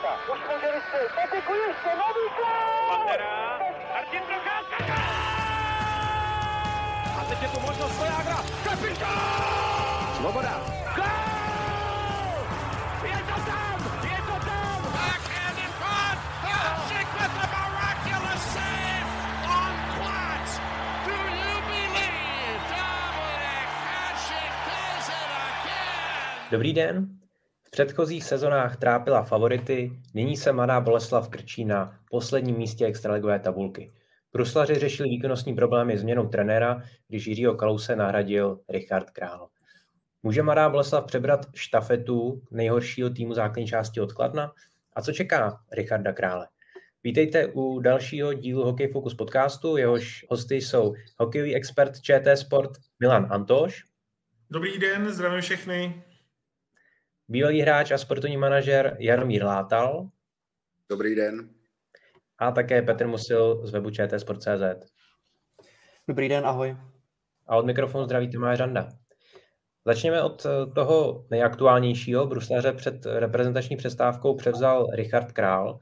Procházka. Už může vystřelit. Patiku ještě, nový gol! Pantera. Martin Procházka. A teď je tu možnost Svojágra. Kapitán! Svoboda. Gol! Je to tam! Je to tam! Backhand in front. Hasek with a miraculous save on Platz. Do you believe Dominic Hasek does it again? Dobrý den. Předchozích sezonách trápila favority, nyní se mladá Boleslav krčí na posledním místě extraligové tabulky. Bruslaři řešili výkonnostní problémy změnou trenéra, když Jiřího Kalouse nahradil Richard Král. Může mladá Boleslav přebrat štafetu nejhoršího týmu základní části od Kladna? A co čeká Richarda Krále? Vítejte u dalšího dílu Hokej Focus podcastu, jehož hosty jsou hokejový expert ČT Sport Milan Antoš, Dobrý den, zdravím všechny. Bývalý hráč a sportovní manažer Jaromír Látal Dobrý den. a také Petr Musil z webu čtsport.cz. Dobrý den, ahoj. A od mikrofonu zdraví Tomáš Randa. Začněme od eh, toho nejaktuálnějšího. Bruslaře před reprezentační přestávkou převzal Richard Král.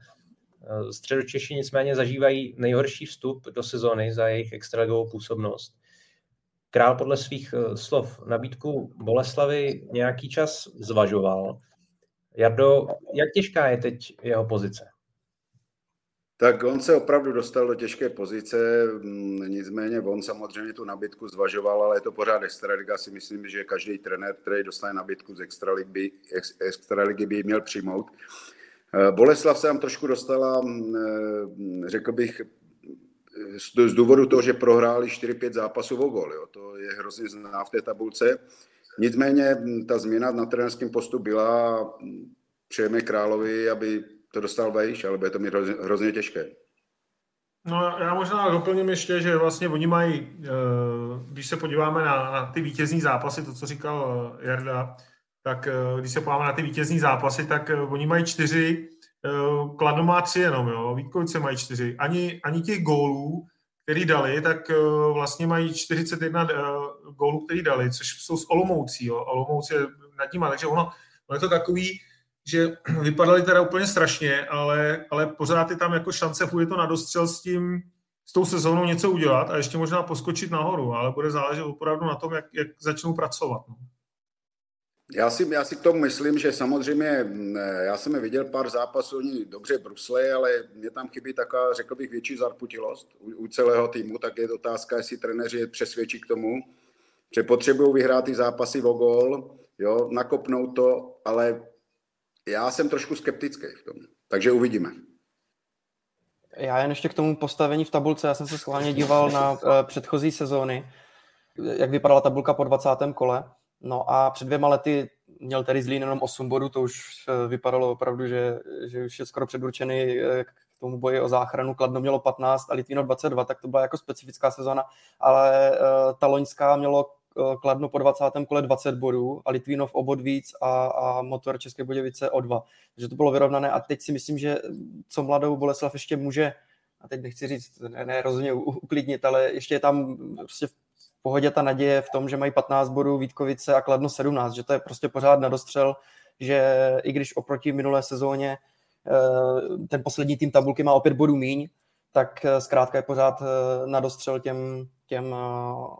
Eh, Středočeši nicméně zažívají nejhorší vstup do sezony za jejich extraligovou působnost. Král podle svých eh, slov nabídku Boleslavy nějaký čas zvažoval. Jardo, jak těžká je teď jeho pozice? Tak on se opravdu dostal do těžké pozice, mm, nicméně on samozřejmě tu nabídku zvažoval, ale je to pořád extraliga. Si myslím, že každý trenér, který dostane nabídku z extraligy, ex, extraligy by ji měl přijmout. Eh, Boleslav se tam trošku dostala, mm, eh, řekl bych, z důvodu toho, že prohráli 4-5 zápasů o gol. Jo. To je hrozně zná v té tabulce. Nicméně ta změna na trenerském postu byla, přejeme Královi, aby to dostal vejš, ale bude to mít hrozně, hrozně těžké. No já možná doplním ještě, že vlastně oni mají, eh, když se podíváme na, na ty vítězní zápasy, to, co říkal eh, Jarda, tak eh, když se podíváme na ty vítězní zápasy, tak oni mají čtyři, Kladno má tři jenom, jo, Vítkovice mají čtyři. Ani, ani těch gólů, který dali, tak vlastně mají 41 gólů, který dali, což jsou z Olomoucí, jo. Olomoucí je nad nimi, takže ono, ono je to takový, že vypadali teda úplně strašně, ale, ale pořád je tam jako šance, bude to na dostřel s tím, s tou sezónou něco udělat a ještě možná poskočit nahoru, ale bude záležet opravdu na tom, jak, jak začnou pracovat. No. Já si, já si k tomu myslím, že samozřejmě, mm, já jsem je viděl pár zápasů, oni dobře brusli, ale mě tam chybí taková, řekl bych, větší zarputilost u, u celého týmu, tak je otázka, jestli trenéři je přesvědčí k tomu, že potřebují vyhrát ty zápasy o gol, jo, nakopnout to, ale já jsem trošku skeptický v tom. Takže uvidíme. Já jen ještě k tomu postavení v tabulce, já jsem se schválně díval na uh, předchozí sezóny, jak vypadala tabulka po 20. kole. No a před dvěma lety měl tady Zlín jenom 8 bodů, to už uh, vypadalo opravdu, že, že už je skoro předurčený uh, k tomu boji o záchranu. Kladno mělo 15 a Litvino 22, tak to byla jako specifická sezóna, ale uh, ta loňská mělo Kladno po 20. kole 20 bodů a Litvínov o bod víc a, a Motor České Budějovice o dva. Takže to bylo vyrovnané a teď si myslím, že co mladou Boleslav ještě může, a teď nechci říct, ne, ne rozhodně uklidnit, ale ještě je tam prostě v pohodě ta naděje v tom, že mají 15 bodů Vítkovice a Kladno 17, že to je prostě pořád na dostřel, že i když oproti minulé sezóně ten poslední tým tabulky má opět bodů míň, tak zkrátka je pořád na dostřel těm, těm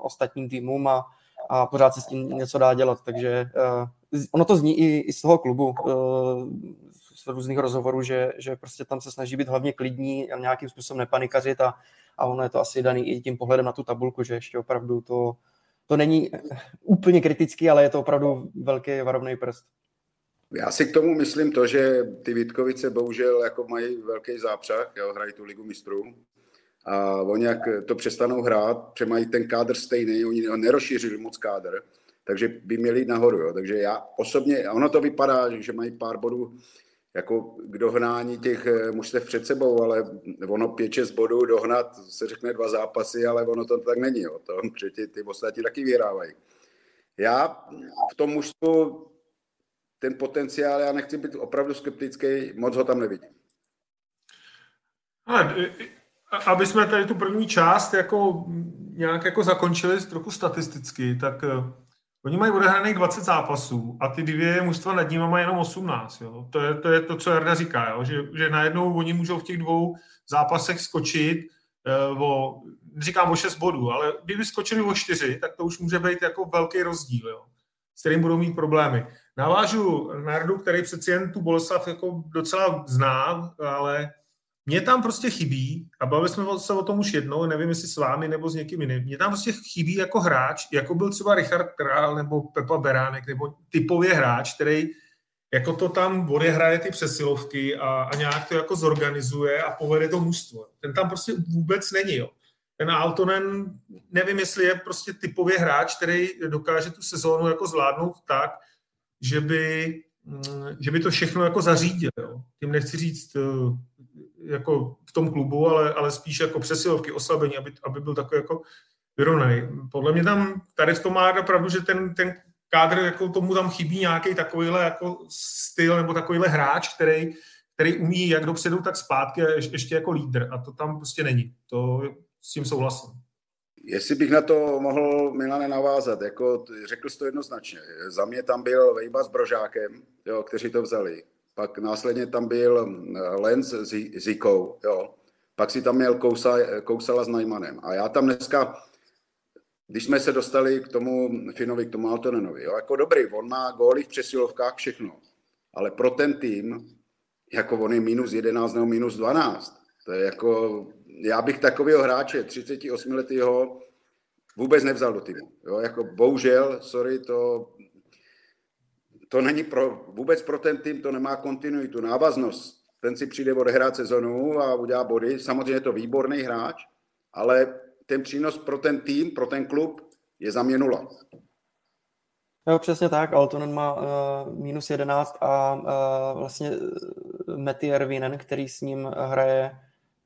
ostatním týmům a a pořád se s tím něco dá dělat, takže ono to zní i, i z toho klubu, různých rozhovorů, že, že prostě tam se snaží být hlavně klidní a nějakým způsobem nepanikařit a, a ono je to asi daný i tím pohledem na tu tabulku, že ještě opravdu to, to není úplně kritický, ale je to opravdu velký varovný prst. Já si k tomu myslím to, že ty Vítkovice bohužel jako mají velký zápřah, jo, hrají tu ligu mistrů, a oni jak to přestanou hrát, protože mají ten kádr stejný, oni nerozšířili moc kádr, takže by měli jít nahoru. Jo. Takže já osobně, ono to vypadá, že mají pár bodů jako k dohnání těch eh, mužstev před sebou, ale ono 5-6 bodů dohnat, se řekne dva zápasy, ale ono to tak není. Jo. To, ty, ty ostatní taky vyhrávají. Já v tom mužstvu ten potenciál, já nechci být opravdu skeptický, moc ho tam nevidím. Ale aby jsme tady tu první část jako nějak jako zakončili trochu statisticky, tak eh, Oni mají odehraných 20 zápasů a ty dvě mužstva nad nimi mají jenom 18. Jo. To, je, to je to, co Jarda říká, jo. Že, že najednou oni můžou v těch dvou zápasech skočit uh, o, říkám o 6 bodů, ale kdyby skočili o 4, tak to už může být jako velký rozdíl, jo, s kterým budou mít problémy. Navážu na Jardu, který přeci jen tu Boleslav jako docela zná, ale mně tam prostě chybí, a bavili jsme se o tom už jednou, nevím, jestli s vámi nebo s někým jiným, mně tam prostě chybí jako hráč, jako byl třeba Richard Král nebo Pepa Beránek, nebo typově hráč, který jako to tam odehraje ty přesilovky a, a nějak to jako zorganizuje a povede to mužstvo. Ten tam prostě vůbec není, jo. Ten Altonen, nevím, jestli je prostě typově hráč, který dokáže tu sezónu jako zvládnout tak, že by, mm, že by to všechno jako zařídil. Jo. Tím nechci říct eh, jako v tom klubu, ale, ale spíš jako přesilovky, oslabení, aby, aby byl takový jako vyrovnaný. Podle mě tam tady v tom má pravdu, že ten, ten kádr, jako tomu tam chybí nějaký takovýhle jako styl nebo takovýhle hráč, který, který umí jak dopředu, tak zpátky a ještě jako lídr. A to tam prostě není. To s tím souhlasím. Jestli bych na to mohl Milane navázat, jako řekl jsi to jednoznačně. Za mě tam byl Vejba s Brožákem, jo, kteří to vzali. Pak následně tam byl eh, Lenz s Zikou, jo. Pak si tam měl Kousa, Kousala s Najmanem. A já tam dneska, když jsme se dostali k tomu Finovi, k tomu Altonenovi, jo, jako dobrý, on má góly v přesilovkách, všechno. Ale pro ten tým, jako on je minus 11 nebo minus 12, to je jako, já bych takového hráče 38 letého vůbec nevzal do týmu. Jo, jako bohužel, sorry, to to není pro, vůbec pro ten tým, to nemá kontinuitu, návaznost. Ten si přijde odehrát sezonu a udělá body. Samozřejmě je to výborný hráč, ale ten přínos pro ten tým, pro ten klub je za mě nula. Jo, přesně tak. Altonen má uh, minus 11 a uh, vlastně uh, Matty Ervinen, který s ním hraje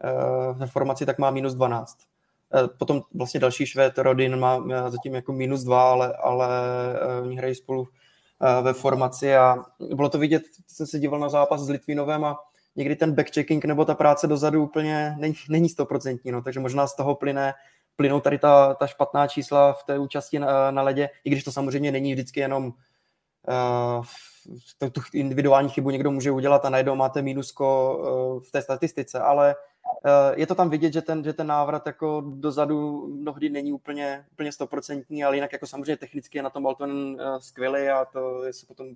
uh, ve formaci, tak má minus 12. Uh, potom vlastně další Švéd, Rodin, má uh, zatím jako minus 2, ale, ale uh, oni hrají spolu Eh, ve formaci a bylo to vidět, jsem se díval na zápas s Litvinovem a někdy ten backchecking nebo ta práce dozadu úplně není, není stoprocentní, no, takže možná z toho plyne, plynou tady ta, ta špatná čísla v té účasti na, na ledě, i když to samozřejmě není vždycky jenom uh, tu, individuální chybu někdo může udělat a najednou máte mínusko uh, v té statistice, ale Eh, je to tam vidět, že ten, že ten návrat jako dozadu mnohdy není úplně, úplně stoprocentní, ale jinak jako samozřejmě technicky je na tom Balton eh, skvělý a to se potom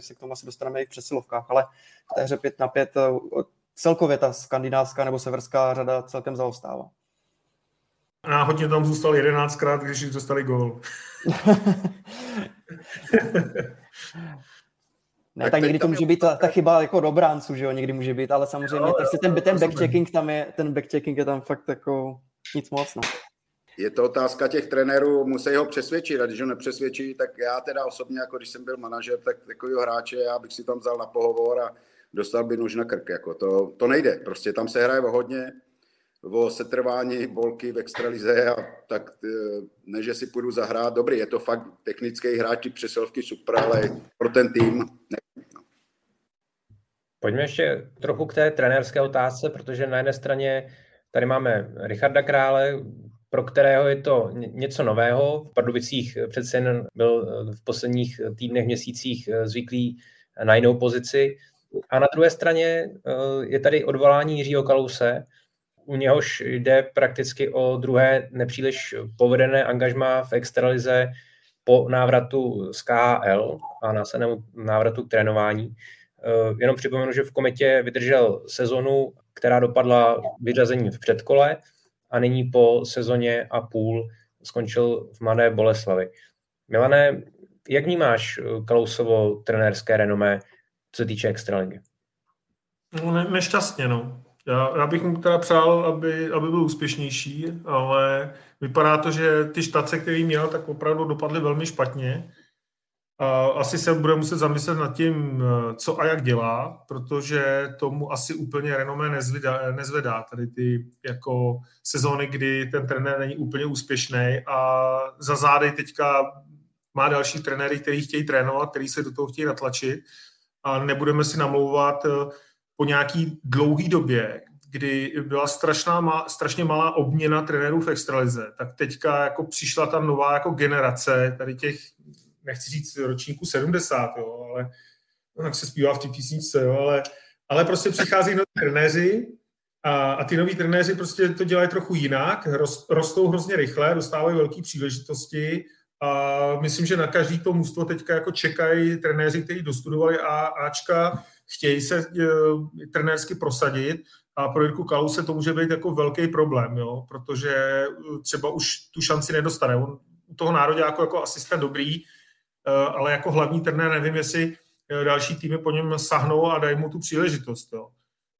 se k tomu asi dostaneme i v přesilovkách, ale v té hře 5 na 5 eh, celkově ta skandinávská nebo severská řada celkem zaostává. Náhodně tam zůstal 11krát, když dostali gól. Ne, tak, tak někdy to může být ta, ta chyba jako do bránců, že jo, někdy může být, ale samozřejmě no, prostě ten, ten backchecking tam je, ten backchecking je tam fakt jako nic moc, no. Je to otázka těch trenérů, musí ho přesvědčit a když ho nepřesvědčí, tak já teda osobně, jako když jsem byl manažer, tak takového hráče já bych si tam vzal na pohovor a dostal by nož na krk. Jako to, to nejde, prostě tam se hraje o hodně, o setrvání bolky v extralize a tak e, ne, že si půjdu zahrát. Dobrý, je to fakt technický hráč, ty přesilovky super, ale pro ten tým ne, Pojďme ještě trochu k té trenérské otázce, protože na jedné straně tady máme Richarda Krále, pro kterého je to něco nového. V Pardubicích přece jen byl v posledních týdnech, měsících zvyklý na jinou pozici. A na druhé straně eh, je tady odvolání Jiřího Kalouse, u něhož jde prakticky o druhé nepříliš povedené angažma v extralize po návratu z KHL a následnému návratu k trénování. Eh, jenom připomenu, že v kometě vydržel sezonu, která dopadla vyřazením v předkole a nyní po sezóně a půl skončil v Mladé Boleslavi. Milané, jak vnímáš eh, Klausovo trenérské renomé, co se týče extraligy? No, ne, nešťastně, no. Já, já bych mu teda přál, aby, aby byl úspěšnější, ale vypadá to, že ty štace, který měl, tak opravdu dopadly velmi špatně. Asi se bude muset zamyslet nad tím, eh, co a jak dělá, protože tomu asi úplně renomé nezvedá, nezvedá tady ty jako sezóny, kdy ten trenér není úplně úspěšný a za zády teďka má další trenéry, který chtějí trénovat, který se do toho chtějí natlačit. A nebudeme si namlouvat eh, po nějaký dlouhý době, kdy byla strašná, strašně malá obměna trenérů v extralize, tak teďka jako přišla ta nová jako generace tady těch nechci říct ročníku 70, jo, ale no, se zpívá v té písničce, jo, ale, ale prostě přichází noví trenéři a, a ty noví trenéři prostě to dělají trochu jinak, rost, rostou hrozně rychle, dostávají velké příležitosti a myslím, že na každý to mužstvo teďka jako čekají trenéři, kteří dostudovali A, Ačka, chtějí se e, trenérsky prosadit a pro Jirku Kaluse to může být jako velký problém, jo, protože e, třeba už tu šanci nedostane. On u toho národě jako, jako asistent dobrý, ale jako hlavní trenér nevím, jestli e, další týmy po něm sahnou a dají mu tu příležitost. Jo.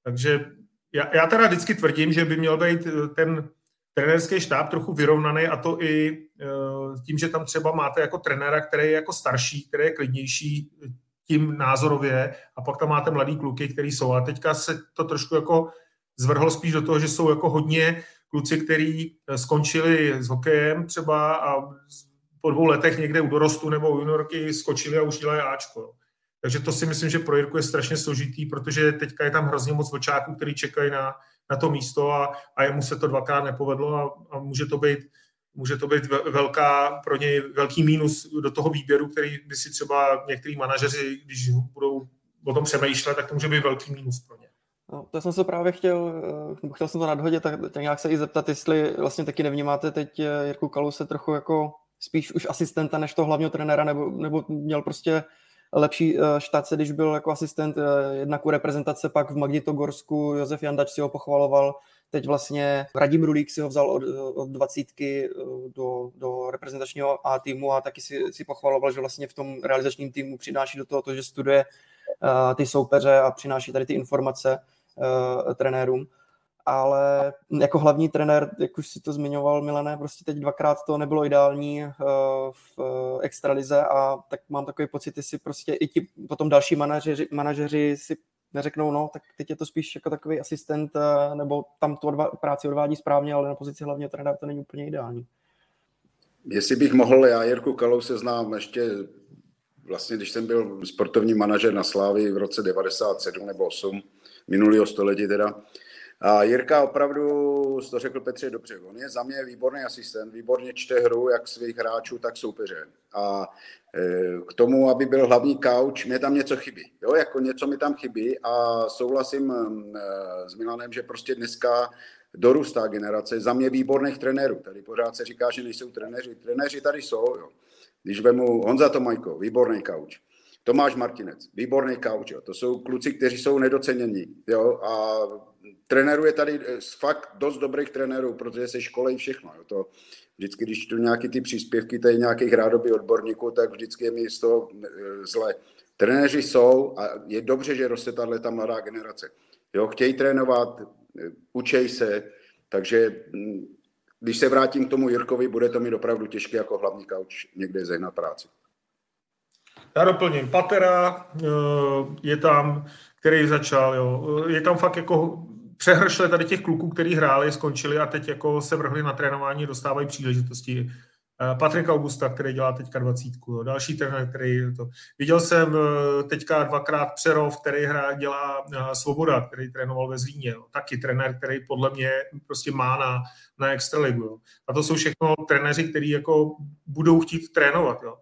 Takže já, já teda vždycky tvrdím, že by měl být ten trenérský štáb trochu vyrovnaný a to i tím, že tam třeba máte jako trenéra, který je jako starší, který je klidnější tím názorově a pak tam máte mladý kluky, který jsou. A teďka se to trošku jako zvrhlo spíš do toho, že jsou jako hodně kluci, kteří eh, skončili s hokejem třeba a po dvou letech někde u dorostu nebo u juniorky skočili a už dělají Ačko. Takže to si myslím, že pro Jirku je strašně složitý, protože teďka je tam hrozně moc vlčáků, který čekají na, na to místo a, a jemu se to dvakrát nepovedlo a, a může to být může to být velká, pro něj velký mínus do toho výběru, který by si třeba některý manažeři, když budou o tom přemýšlet, tak to může být velký mínus pro ně. No, to jsem se právě chtěl, eh, chtěl jsem to nadhodit, tak, tak nějak se i zeptat, jestli vlastně taky nevnímáte teď eh, Jirku Kalu se trochu jako spíš už asistenta než to hlavního trenéra, nebo, nebo měl prostě lepší eh, štace, když byl jako asistent jednak u reprezentace, pak v Magnitogorsku Josef Jandač si ho pochvaloval, teď vlastně Radim Rulík si ho vzal od, od dvacítky do, do reprezentačního A týmu a taky si, si pochvaloval, že vlastně v tom realizačním týmu přináší do toho to, že studuje ty soupeře a přináší tady ty informace trenérům. Ale jako hlavní trenér, jak už si to zmiňoval Milané, prostě teď dvakrát to nebylo ideální uh, v uh, extralize a tak mám takový pocit, jestli prostě i ti potom další manažeři, manažeři si neřeknou, no, tak teď je to spíš jako takový asistent, nebo tam tu odva- práci odvádí správně, ale na pozici hlavně trenéra to není úplně ideální. Jestli bych mohl, já Jirku Kalou se znám ještě vlastně, když jsem byl sportovní manažer na Slávy v roce 97 nebo 8, minulého století teda, a Jirka opravdu, to řekl Petře dobře, on je za mě výborný asistent, výborně čte hru jak svých hráčů, tak soupeře. A e, k tomu, aby byl hlavní kauč, mě tam něco chybí. Jo, jako něco mi tam chybí a souhlasím e, s Milanem, že prostě dneska dorůstá generace za mě výborných trenérů. Tady pořád se říká, že nejsou trenéři. Trenéři tady jsou. Jo. Když vemu Honza Tomajko, výborný kauč. Tomáš Martinec, výborný kauč. To jsou kluci, kteří jsou nedocenění. Jo. A trenérů je tady eh, fakt dost dobrých trenérů, protože se školej všechno. Jo. To, vždycky, když tu nějaký ty příspěvky tady nějakých rádoby odborníků, tak vždycky je mi z toho eh, zle. Trenéři jsou a je dobře, že roste tahle ta mladá generace. Jo, chtějí trénovat, eh, učej se, takže hm, když se vrátím k tomu Jirkovi, bude to mít opravdu těžké jako hlavní kauč někde zehnat práci. Já doplním. Patera je tam, který začal, jo. Je tam fakt jako přehršle tady těch kluků, kteří hráli, skončili a teď jako se vrhli na trénování, dostávají příležitosti. Eh, Patrik Augusta, který dělá teďka dvacítku, další trenér, který to... Viděl jsem eh, teďka dvakrát Přerov, který hra, dělá eh, Svoboda, který trénoval ve Zlíně. Jo. Taky trenér, který podle mě prostě má na, na extraligu. Jo. A to jsou všechno trenéři, kteří jako budou chtít trénovat. Jo.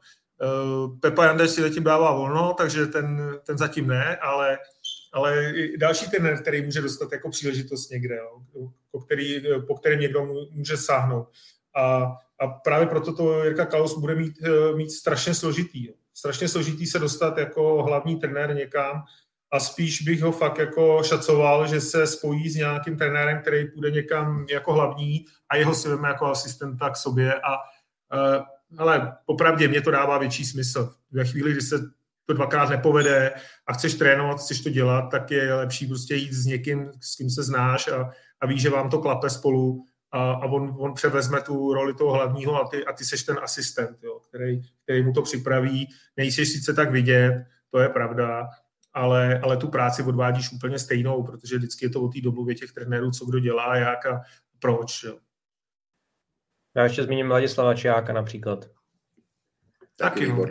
Pepa Jandeš si zatím dává volno, takže ten, ten zatím ne, ale ale i další ten, který může dostat jako příležitost někde, jo, po, který, po kterém někdo může sáhnout. A, a právě proto to Jirka Klaus bude mít, eh, mít strašně složitý. Jo. Strašně složitý se dostat jako hlavní trenér někam a spíš bych ho fakt jako šacoval, že se spojí s nějakým trenérem, který půjde někam jako hlavní a jeho si veme jako asistenta k sobě a uh, ale popravdě mě to dává větší smysl. Ve chvíli, kdy se to dvakrát nepovede a chceš trénovat, chceš to dělat, tak je lepší prostě jít s někým, s kým se znáš a, a víš, že vám to klape spolu a, a on, on převezme tu roli toho hlavního a ty, a ty seš ten asistent, jo, který, který mu to připraví. Nejsi sice tak vidět, to je pravda, ale, ale tu práci odvádíš úplně stejnou, protože vždycky je to o té domluvě těch trenérů, co kdo dělá, jak a proč. Jo. Já ještě zmíním Vladislava Čiáka například. Taky, no.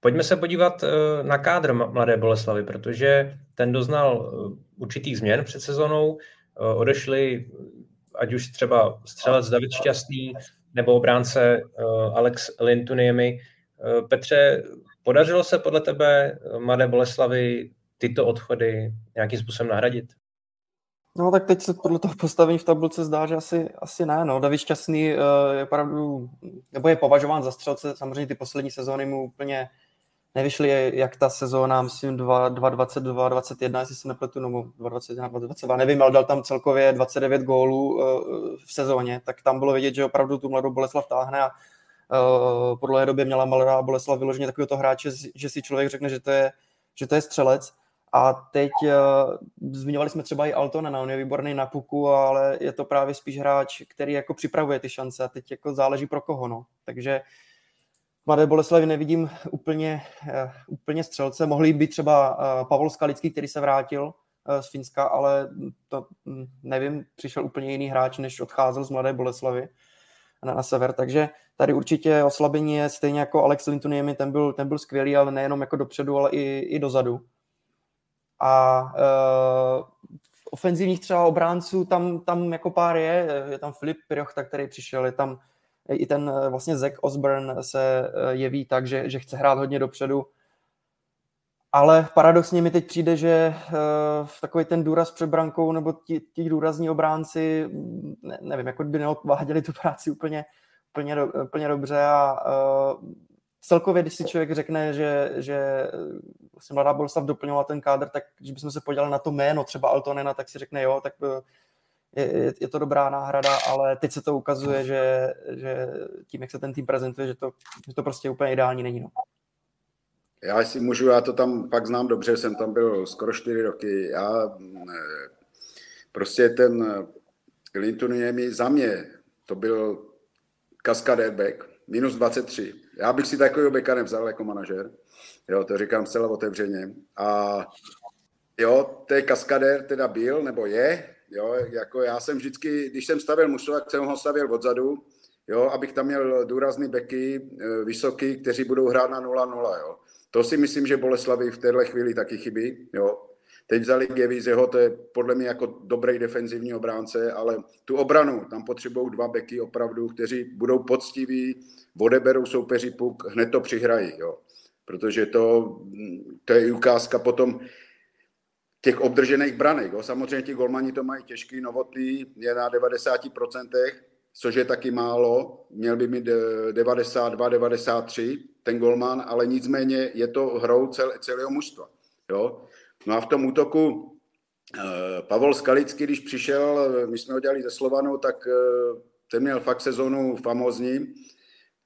Pojďme se podívat eh, na kádr Mladé Boleslavy, protože ten doznal eh, určitých změn před sezónou. Eh, odešli ať už třeba střelec David Šťastný nebo obránce Alex Lintuniemi. Petře, podařilo se podle tebe Mladé Boleslavy tyto odchody nějakým způsobem nahradit? No tak teď se podle toho postavení v tabulce zdá, že asi, asi ne. No. David Šťastný uh, je opravdu, nebo je považován za střelce, samozřejmě ty poslední sezóny mu úplně nevyšly, jak ta sezóna, myslím 2022, 2021, jestli se nepletu, nebo 2021, 2022, nevím, ale dal tam celkově 29 gólů uh, v sezóně, tak tam bylo vidět, že opravdu tu mladou Boleslav táhne a uh, po dlouhé době měla Malera Boleslav vyloženě takového hráče, že si člověk řekne, že to je, že to je střelec a teď uh, zmiňovali jsme třeba i Altonena, on je výborný na puku, ale je to právě spíš hráč, který jako připravuje ty šance a teď jako záleží pro koho, no. Takže Mladé Boleslavy nevidím úplně, uh, úplně střelce. Mohli být třeba uh, Pavel Skalický, který se vrátil uh, z Finska, ale to hm, nevím, přišel úplně jiný hráč, než odcházel z Mladé Boleslavy na, na sever, takže tady určitě oslabení je stejně jako Alex Lintuniemi, ten byl, ten byl skvělý, ale nejenom jako dopředu, ale i, i dozadu. A uh, ofenzivních třeba obránců tam, tam jako pár je, je tam Filip Pirochta, který přišel, je tam i ten eh, vlastně Zach Osborne se eh, jeví tak, že, že chce hrát hodně dopředu. Ale paradoxně mi teď přijde, že uh, takový ten důraz před brankou nebo ti, ti důrazní obránci, ne, nevím, jako by neodváděli tu práci úplně, úplně, do, úplně dobře a uh, celkově, když si člověk řekne, že, že vlastně Mladá Boleslav doplňovala ten kádr, tak když bychom se podívali na to jméno, třeba Altonena, tak si řekne, jo, tak eh, je, je to dobrá náhrada, ale teď se to ukazuje, že, že tím, jak se ten tým prezentuje, že to, že to prostě úplně ideální není. No. Já si můžu, já to tam pak znám dobře, jsem tam byl skoro čtyři roky. Já eh, prostě ten Clinton je mi za mě, to byl kaskadérback, minus 23. Já bych si takového beka nevzal jako manažer. Jo, to říkám zcela otevřeně. A jo, to je kaskadér teda byl, nebo je, jo, jako já jsem vždycky, když jsem stavil mužstvo, tak jsem ho stavil odzadu, jo, abych tam měl důrazný beky, e, vysoký, kteří budou hrát na 0-0, jo. To si myslím, že Boleslavy v téhle chvíli taky chybí, jo. Teď vzali Gevizeho, to je podle mě jako dobrý defenzivní obránce, ale tu obranu, tam potřebují dva beky opravdu, kteří budou poctiví, odeberou soupeři puk, hned to přihrají, jo. Protože to, to je ukázka potom těch obdržených branek. Jo. Samozřejmě ti golmani to mají těžký, Novotný je na 90%, což je taky málo, měl by mít 92, 93 ten golman, ale nicméně je to hrou cel, celého mužstva. Jo. No a v tom útoku eh, Pavel Skalický, když přišel, my jsme ho dělali ze Slovanou, tak eh, ten měl fakt sezónu famózní.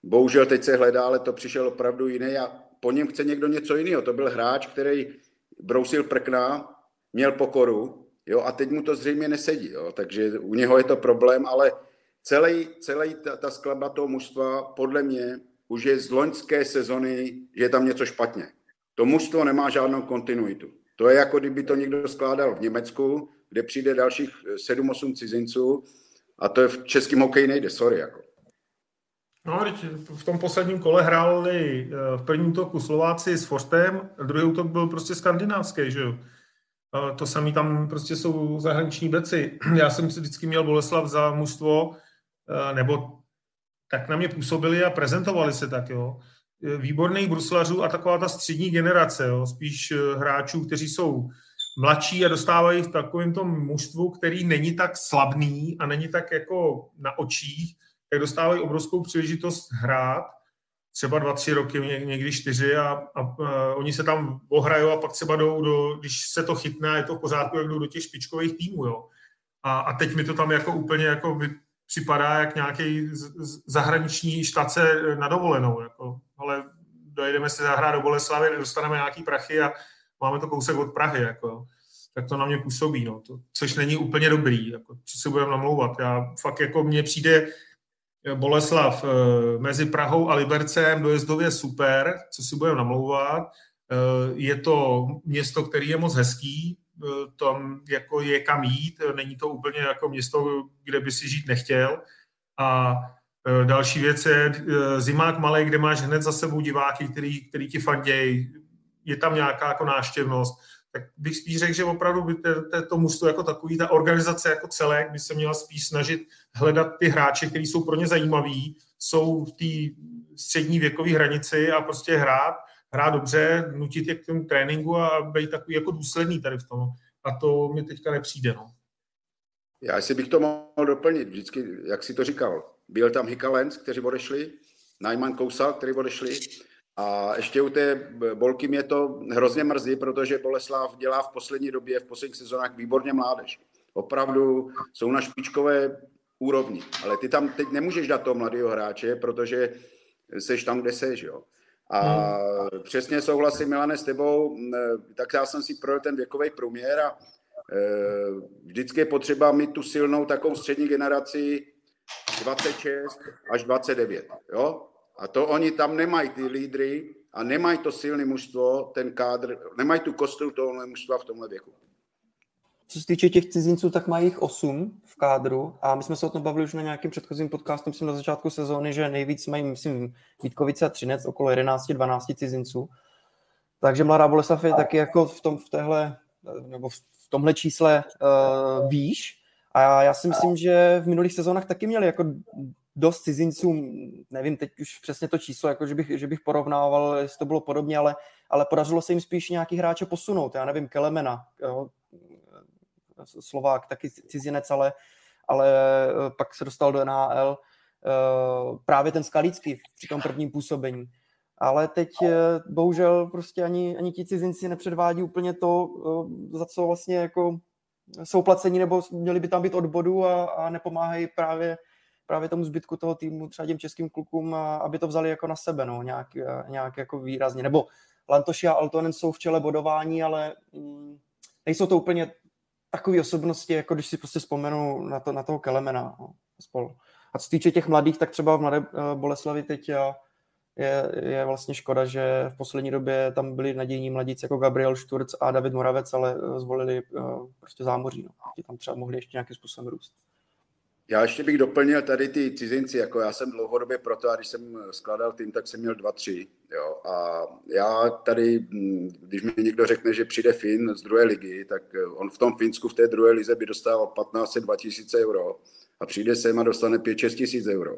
Bohužel teď se hledá, ale to přišel opravdu jiný a po něm chce někdo něco jiného. To byl hráč, který brousil prkna, měl pokoru, jo, a teď mu to zřejmě nesedí, jo, takže u něho je to problém, ale celý, celý ta, ta skladba toho mužstva podle mě už je z loňské sezony, že je tam něco špatně. To mužstvo nemá žádnou kontinuitu. To je jako kdyby to někdo skládal v Německu, kde přijde dalších 7-8 cizinců a to je v českém hokeji nejde, sorry. Jako. No, v tom posledním kole hráli eh, v prvním toku Slováci s Forstem, druhý útok byl prostě skandinávský, že jo. To samý tam prostě jsou zahraniční beci. Já jsem si vždycky měl Boleslav za mužstvo, eh, nebo tak na mě působili a prezentovali se tak, jo. Eh, výborných bruslařů a taková ta střední generace, jo. spíš hráčů, kteří jsou mladší a dostávají v takovém tom mužstvu, který není tak slabný a není tak jako na očích, tak dostávají obrovskou příležitost hrát, třeba dva, tři roky, někdy čtyři a, a, a oni se tam ohrajou a pak třeba jdou, do, když se to chytne je to v pořádku, jak jdou do těch špičkových týmů, jo. A, a teď mi to tam jako úplně jako připadá jak nějaký zahraniční štace na dovolenou, jako. ale dojedeme si zahrát do Boleslavy, dostaneme nějaký prachy a máme to kousek od Prahy, jako tak to na mě působí, no, to, což není úplně dobrý, jako, co si budeme namlouvat. Já fakt jako mně přijde, Boleslav eh, mezi Prahou a Libercem dojezdově super, co si budeme namlouvat. Eh, je to město, který je moc hezký, eh, tam jako je kam jít, není to úplně jako město, kde by si žít nechtěl. A další věc je zimák malý, kde máš hned za sebou diváky, který, který ti fandějí, je tam nějaká jako náštěvnost. Tak bych spíš řekl, že opravdu by to mužstvo jako takový, ta organizace jako celek by se měla spíš snažit hledat ty hráče, kteří jsou pro ně zajímaví, jsou v té střední věkové hranici a prostě hrát, hrát dobře, nutit je k tomu tréninku a být takový jako důsledný tady v tom. A to mi teďka nepřijde. No. Já si bych to mohl doplnit, vždycky, jak si to říkal. Byl tam Hika Lenz, kteří odešli, Najman Kousal, který odešli, a ještě u té bolky mě to hrozně mrzí, protože Boleslav dělá v poslední době, v posledních sezónách výborně mládež. Opravdu jsou na špičkové úrovni. Ale ty tam teď nemůžeš dát toho mladého hráče, protože seš tam, kde seš. Jo. A hmm. přesně souhlasím, Milane, s tebou, tak já jsem si projel ten věkový průměr a e, vždycky je potřeba mít tu silnou takovou střední generaci 26 až 29. Jo? A to oni tam nemají ty lídry a nemají to silné mužstvo, ten kádr, nemají tu kostru toho mužstva v tomhle věku. Co se týče těch cizinců, tak mají jich 8 v kádru a my jsme se o tom bavili už na nějakém předchozím podcastu, myslím na začátku sezóny, že nejvíc mají, myslím, Vítkovice a Třinec, okolo 11-12 cizinců. Takže Mladá Boleslav je taky jako v, tom, v téhle, nebo v tomhle čísle uh, výš. A já si myslím, že v minulých sezónách taky měli jako dost cizinců, nevím teď už přesně to číslo, jako že, bych, že bych porovnával, jestli to bylo podobně, ale, ale podařilo se jim spíš nějaký hráče posunout. Já nevím, Kelemena, jo, Slovák, taky cizinec, ale, ale eh, pak se dostal do NHL. Eh, právě ten Skalický při tom prvním působení. Ale teď eh, bohužel prostě ani, ani ti cizinci nepředvádí úplně to, za co vlastně jako jsou placení, nebo měli by tam být od bodu a, a nepomáhají právě právě tomu zbytku toho týmu, třeba těm českým klukům, aby to vzali jako na sebe, no, nějak, nějak jako výrazně. Nebo Lantoši a Altonen jsou v čele bodování, ale mm, nejsou to úplně takové osobnosti, jako když si prostě vzpomenu na, to, na toho Kelemena no, spolu. A co týče těch mladých, tak třeba v Mladé eh, Boleslavi teď je, je vlastně škoda, že v poslední době tam byli nadějní mladíci jako Gabriel Šturc a David Moravec, ale eh, zvolili prostě zámoří. No. Ti tam třeba mohli ještě nějakým způsobem růst. Já ještě bych doplnil tady ty cizinci, jako já jsem dlouhodobě proto, a když jsem skládal tým, tak jsem měl dva, tři. Jo. A já tady, hm, když mi někdo řekne, že přijde Fin z druhé ligy, tak on v tom Finsku v té druhé lize by dostal 15 2000 euro a přijde sem a dostane 5-6 tisíc euro.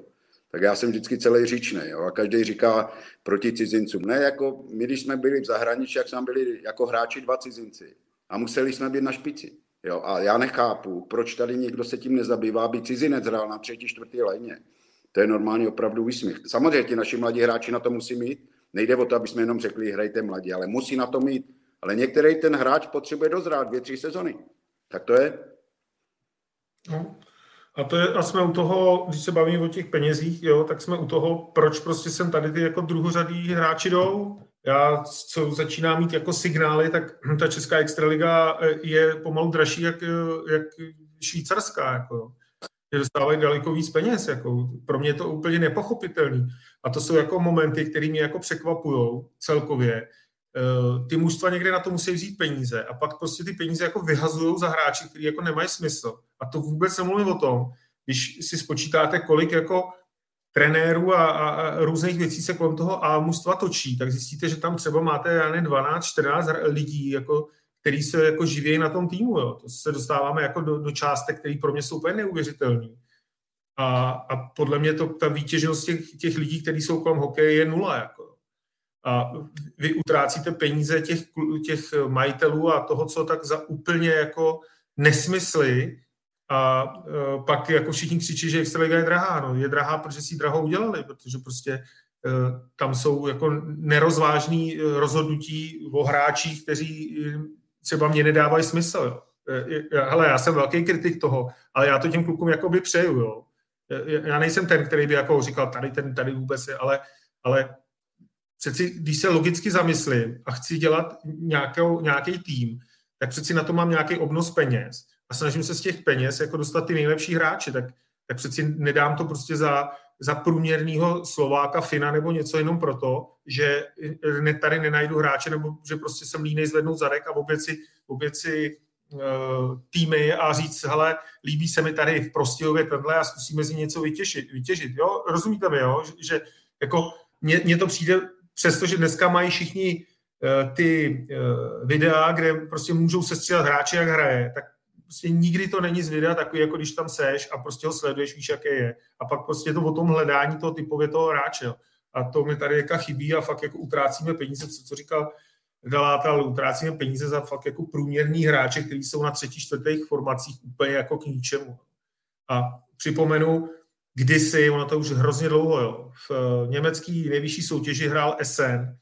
Tak já jsem vždycky celý říčný. A každý říká proti cizincům. Ne, jako my, když jsme byli v zahraničí, jak jsme byli jako hráči dva cizinci a museli jsme být na špici. Jo, a já nechápu, proč tady někdo se tím nezabývá, aby cizinec hrál na třetí, čtvrtý léně. To je normálně opravdu výsměch. Samozřejmě ti naši mladí hráči na to musí mít. Nejde o to, aby jsme jenom řekli, hrajte mladí, ale musí na to mít. Ale některý ten hráč potřebuje dozrát dvě, tři sezony. Tak to je. No. A to je, a jsme u toho, když se bavíme o těch penězích, jo, tak jsme u toho, proč prostě sem tady ty jako druhořadí hráči jdou já, co začíná mít jako signály, tak ta česká extraliga eh, je pomalu dražší jak, eh, jak švýcarská. Jako. Že dostávají daleko víc peněz. Jako. Pro mě je to úplně nepochopitelný. A to jsou jako momenty, které mě jako překvapují celkově. Eh, ty mužstva někde na to musí vzít peníze a pak prostě ty peníze jako vyhazují za hráči, který jako nemají smysl. A to vůbec nemluvím o tom, když si spočítáte, kolik jako trenérů a, a, a různých věcí se kolem toho a mužstva točí, tak zjistíte, že tam třeba máte já nevím, 12, 14 lidí, jako, který se jako živějí na tom týmu. Jo. To se dostáváme jako do, do částek, které pro mě jsou úplně neuvěřitelné. A, a podle mě to, ta výtěžnost těch, těch lidí, kteří jsou kolem hokeje, je nula. Jako. A vy utrácíte peníze těch, těch majitelů a toho, co tak za úplně jako nesmysly, a uh, pak jako všichni křičí, že Extraliga je drahá. No, je drahá, protože si drahou udělali, protože prostě uh, tam jsou jako nerozvážný e, rozhodnutí o hráčích, kteří třeba mě nedávají smysl. Hele, já jsem velký kritik toho, ale já to těm klukům jako by přeju. Jo. Já nejsem ten, který by jako říkal, tady ten, tady vůbec je, ale, ale přeci, když se logicky zamyslím a chci dělat nějakou, nějaký tým, tak přeci na to mám nějaký obnos peněz a snažím se z těch peněz jako dostat ty nejlepší hráče, tak, tak přeci nedám to prostě za, za průměrného Slováka, Fina nebo něco jenom proto, že ne, tady nenajdu hráče nebo že prostě jsem línej zvednout zadek a vůbec si, vůbec si uh, týmy a říct, hele, líbí se mi tady v Prostějově tenhle a zkusíme si něco vytěžit. vytěžit jo? Rozumíte mi, jo? Že, že jako mně to přijde, přestože dneska mají všichni ty videa, kde prostě můžou sestřílet hráči, jak hraje, tak prostě nikdy to není z videa takový, jako když tam seš a prostě ho sleduješ, víš, jaké je. A pak prostě to o tom hledání toho typově toho hráče. A to mi tady jaka chybí a fakt jako utrácíme peníze, co, co říkal Galáta, utrácíme peníze za fakt jako průměrný hráče, kteří jsou na třetí, čtvrtých formacích úplně jako k ničemu. A připomenu, kdysi, ono to už hrozně dlouho, jo, v eh, německé nejvyšší soutěži hrál SN,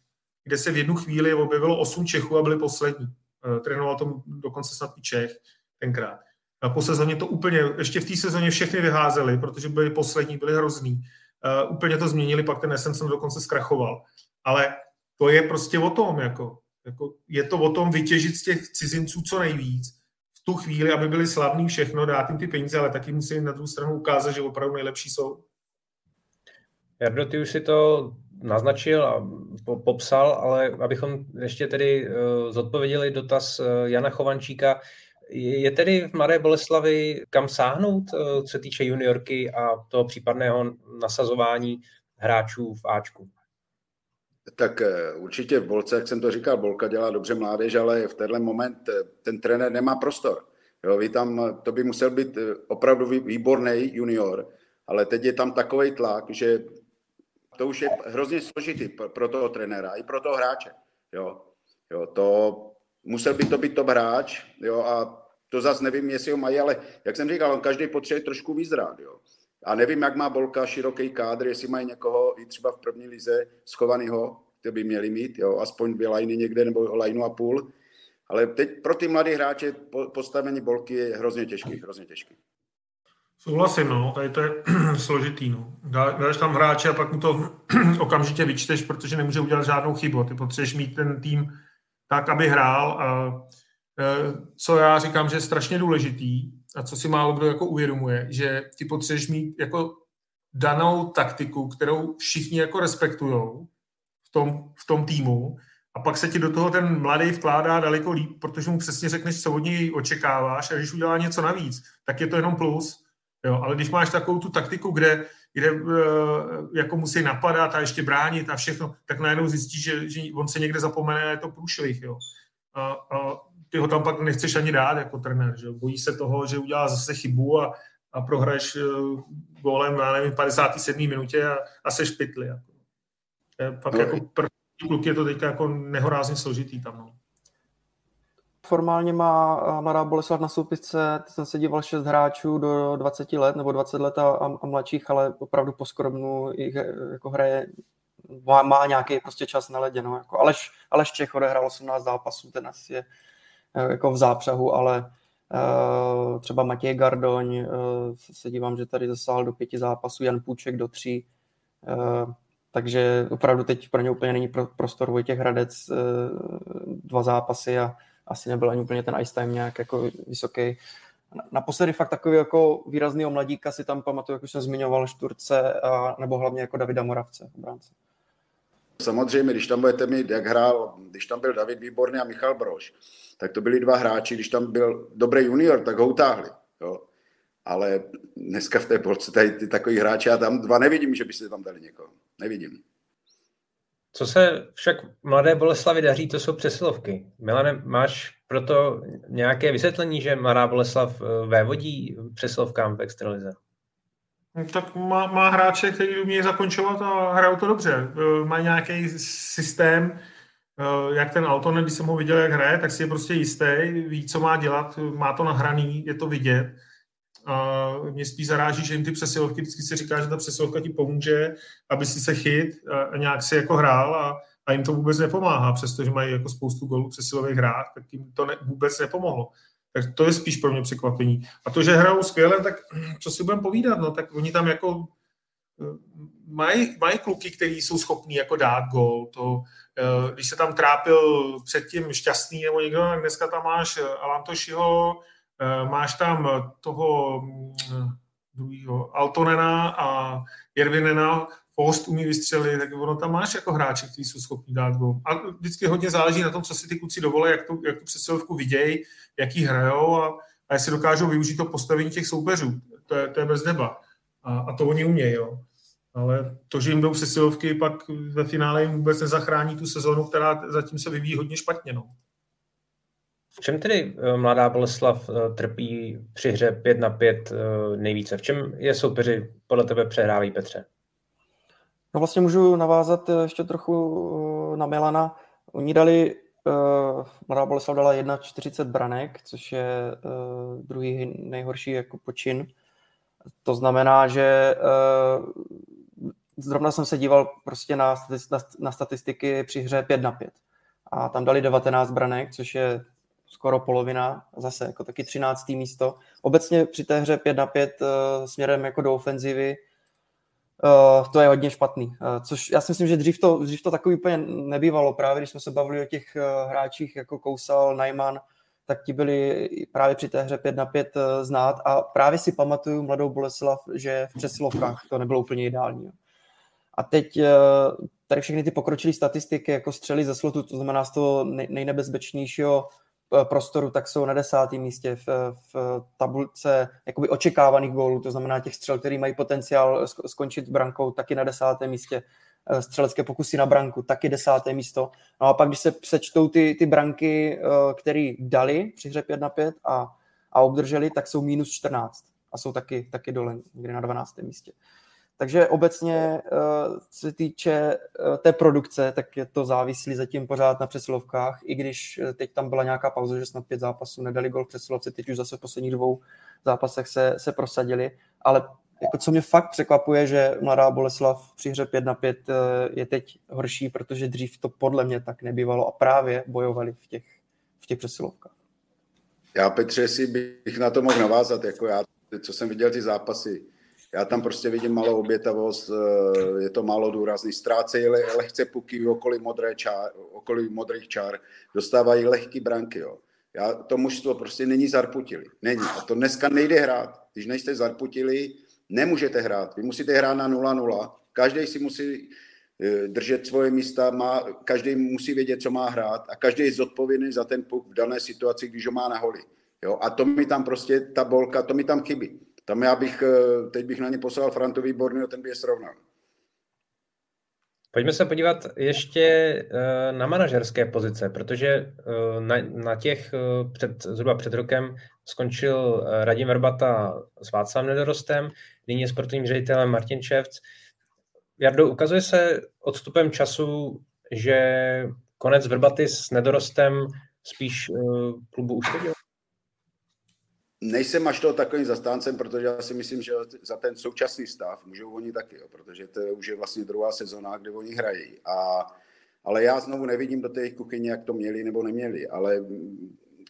kde se v jednu chvíli objevilo osm Čechů a byli poslední. Eh, trénoval to dokonce snad i Čech tenkrát. A po sezóně to úplně, ještě v té sezóně všechny vyházeli, protože byli poslední, byli hrozný. Uh, úplně to změnili, pak ten SM jsem dokonce zkrachoval. Ale to je prostě o tom, jako, jako je to o tom vytěžit z těch cizinců co nejvíc. Tu chvíli, aby byli slavní všechno, dát jim ty peníze, ale taky musí na druhou stranu ukázat, že opravdu nejlepší jsou. Jardo, ty už si to naznačil a popsal, ale abychom ještě tedy uh, zodpověděli dotaz uh, Jana Chovančíka, je tedy v Mladé Boleslavi kam sáhnout, eh, co se týče juniorky a toho případného nasazování hráčů v Ačku? Tak eh, určitě v Bolce, jak jsem to říkal, Bolka dělá dobře mládež, ale v tenhle moment eh, ten trenér nemá prostor. Jo, vy tam, to by musel být opravdu výborný junior, ale teď je tam takový tlak, že to už je hrozně složitý pro toho trenéra i pro toho hráče. Jo, jo to musel by to být top hráč, jo, a to zase nevím, jestli ho mají, ale jak jsem říkal, on každý potřebuje trošku vyzrát, jo. A nevím, jak má Bolka široký kádr, jestli mají někoho i třeba v první lize schovaného, to by měli mít, jo, aspoň dvě lajny někde nebo lajnu a půl. Ale teď pro ty mladé hráče postavení Bolky je hrozně těžký, hrozně těžký. Souhlasím, no, tady to je složitý, no. Dáš tam hráče a pak mu to okamžitě vyčteš, protože nemůže udělat žádnou chybu. Ty potřebuješ mít ten tým tak, aby hrál. A e, co já říkám, že je strašně důležitý a co si málo kdo jako uvědomuje, že ty potřebuješ mít jako danou taktiku, kterou všichni jako respektujou v tom, v tom týmu a pak se ti do toho ten mladý vkládá daleko líp, protože mu přesně řekneš, co od něj očekáváš a když udělá něco navíc, tak je to jenom plus. Jo, ale když máš takovou tu taktiku, kde kde eh, jako musí napadat a ještě bránit a všechno, tak najednou zjistí, že, že on se někde zapomene a je to průšvih. Jo. A, a ty ho tam pak nechceš ani dát jako trenér. Že? Bojí se toho, že udělá zase chybu a, a prohraješ uh, gólem na nevím, 57. minutě a, a seš pytli. Jako. Pak no, jako první kluk je to teďka jako nehorázně složitý tam. No formálně má Mladá Boleslav na soupisce, jsem se díval 6 hráčů do 20 let nebo 20 let a, a mladších, ale opravdu po skromnu jich jako hraje má, má nějaký prostě čas na ledě. No. Jako Aleš, Aleš Čech odehrál 18 zápasů, ten asi je eh, jako v zápřahu, ale uh, třeba Matěj Gardoň, uh, se dívám, že tady zasáhl do pěti zápasů, Jan Půček do tří, takže opravdu teď pro ně úplně není prostor Vojtěch Hradec, dva zápasy a asi nebyl ani úplně ten ice time nějak jako vysoký. Naposledy fakt takový jako výrazný mladíka si tam pamatuju, jak už jsem zmiňoval, Šturce, a, nebo hlavně jako Davida Moravce. Obránce. Samozřejmě, když tam budete mít, jak hrál, když tam byl David Výborný a Michal Brož, tak to byli dva hráči, když tam byl dobrý junior, tak ho utáhli. Jo. Ale dneska v té polce tady ty takový hráči, já tam dva nevidím, že by si tam dali někoho. Nevidím. Co se však Mladé Boleslavi daří, to jsou přesilovky. Milane, máš proto nějaké vysvětlení, že Mladá Boleslav eh, vévodí přesilovkám v extralize? No, tak má, má hráče, který umí zakončovat a hrajou to dobře. Má nějaký systém, jak ten Alton, když jsem ho viděl, jak hraje, tak si je prostě jistý, ví, co má dělat, má to nahraný, je to vidět. A mě spíš zaráží, že jim ty přesilovky, vždycky si říká, že ta přesilovka ti pomůže, aby si se chyt a nějak si jako hrál a, a jim to vůbec nepomáhá, přestože mají jako spoustu golů přesilových hrách, tak jim to ne, vůbec nepomohlo. Tak to je spíš pro mě překvapení. A to, že hrajou skvěle, tak co si budeme povídat, no, tak oni tam jako eh, mají, mají kluky, kteří jsou schopní jako dát gol. To, eh, když se tam trápil předtím šťastný nebo někdo, tak dneska tam máš Alantošiho, Eh, máš tam toho mm, druhého Altonena a Jervinena, post umí vystřelit, tak ono tam máš jako hráče, kteří jsou schopni dát gol. A vždycky hodně záleží na tom, co si ty kluci dovolí, jak tu, jak tu přesilovku vidějí, jaký hrajou a, a jestli dokážou využít to postavení těch soupeřů. To je, to je bez neba. A, a to oni umějí. Jo. Ale to, že jim jdou přesilovky, pak ve finále jim vůbec nezachrání tu sezonu, která zatím se vyvíjí hodně špatně. No. V čem tedy eh, mladá Boleslav eh, trpí při hře 5 na 5 eh, nejvíce? V čem je soupeři podle tebe přehrávají, Petře? No vlastně můžu navázat ještě trochu na Milana. Oni dali, uh, Mladá Boleslav dala 1,40 branek, což je uh, druhý nejhorší jako počin. To znamená, že zrovna jsem se díval prostě na, na, na statistiky při hře 5 na 5. A tam dali 19 branek, což je skoro polovina, zase jako taky 13. místo. Obecně při té hře 5 na 5 uh, směrem jako do ofenzivy uh, to je hodně špatný. Uh, což já si myslím, že dřív to, dřív to takový úplně nebývalo. Právě když jsme se bavili o těch uh, hráčích jako Kousal, Najman, tak ti byli právě při té hře 5 na 5 uh, znát a právě si pamatuju mladou Boleslav, že v přesilovkách to nebylo úplně ideální. A teď tady všechny ty pokročilé statistiky, jako střely ze slotu, to znamená z toho nejnebezpečnějšího prostoru, tak jsou na desátém místě v, v tabulce jakoby očekávaných gólů, to znamená těch střel, který mají potenciál skončit brankou, taky na desátém místě eh, střelecké pokusy na branku, taky desáté místo. No a pak, když se přečtou ty, ty branky, eh, které dali při hře 5 na 5 a, a obdrželi, tak jsou minus 14 a jsou taky, taky dole, někde na 12. místě. Takže obecně, eh, co se týče eh, té produkce, tak je to závislý zatím pořád na přesilovkách, i když eh, teď tam byla nějaká pauza, že snad pět zápasů nedali gol v přesilovce, teď už zase v posledních dvou zápasech se, se prosadili, ale jako co mě fakt překvapuje, že mladá Boleslav při hře 5 na 5 je teď horší, protože dřív to podle mě tak nebývalo a právě bojovali v těch, v těch přesilovkách. Já Petře si bych na to mohl navázat, jako já, co jsem viděl ty zápasy, já tam prostě vidím malou obětavost, eh, je to málo důrazný. Ztrácejí lehce puky okolí, modré čár, okolí modrých čár, dostávají lehký branky. Jo. Já, to mužstvo prostě není zarputili. Není. A to dneska nejde hrát. Když nejste zarputili, nemůžete hrát. Vy musíte hrát na 0-0. Každý si musí eh, držet svoje místa, má, každý musí vědět, co má hrát a každý je zodpovědný za ten puk v dané situaci, když ho má na holi. Jo? A to mi tam prostě, ta bolka, to mi tam chybí. Tam já bych, eh, teď bych na ně poslal Frantu Výborného, ten by je srovnal. Pojďme se podívat ještě eh, na manažerské pozice, protože eh, na, na těch před, zhruba před rokem skončil Radim Verbata s Václavem Nedorostem, nyní je sportovním ředitelem Martin Čevc. Jardo, ukazuje se odstupem času, že konec Verbaty s Nedorostem spíš klubu uškodil? Nejsem až to takovým zastáncem, protože já si myslím, že za ten současný stav můžou oni taky, jo, protože to už je vlastně druhá sezona, kde oni hrají. A, ale já znovu nevidím do té kuchyně, jak to měli nebo neměli, ale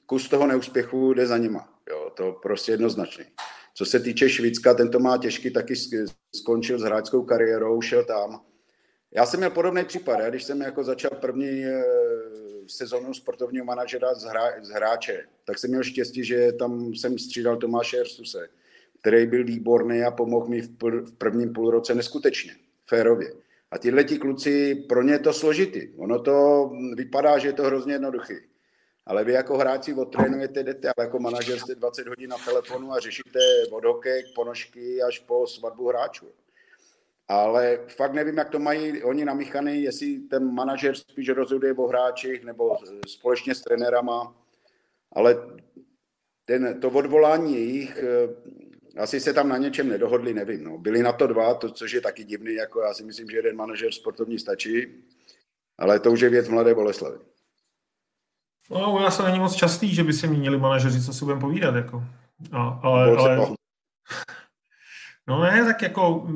kus toho neúspěchu jde za nima. Jo, to prostě jednoznačně. Co se týče Švýcka, ten to má těžký, taky skončil s hráčskou kariérou, šel tam. Já jsem měl podobný případ, já, když jsem jako začal první eh, sezonu sportovního manažera z, hra, z hráče, tak jsem měl štěstí, že tam jsem střídal Tomáše Erstuse, který byl výborný a pomohl mi v, pr- v prvním půlroce neskutečně, férově. A tyhle ti kluci, pro ně je to složitý. Ono to vypadá, že je to hrozně jednoduchý. Ale vy jako hráči odtrénujete, jdete, ale jako manažer jste 20 hodin na telefonu a řešíte od hokej, ponožky až po svatbu hráčů ale fakt nevím, jak to mají oni namíchaný, jestli ten manažer spíš rozhoduje o hráčích nebo společně s trenérama, ale ten, to odvolání jejich, eh, asi se tam na něčem nedohodli, nevím. No. Byli na to dva, to, což je taky divný, jako já si myslím, že jeden manažer sportovní stačí, ale to už je věc mladé Boleslavy. No, u nás to není moc častý, že by se měnili manažeři, co si budeme povídat, jako. No, ale, ale... No ne, tak jako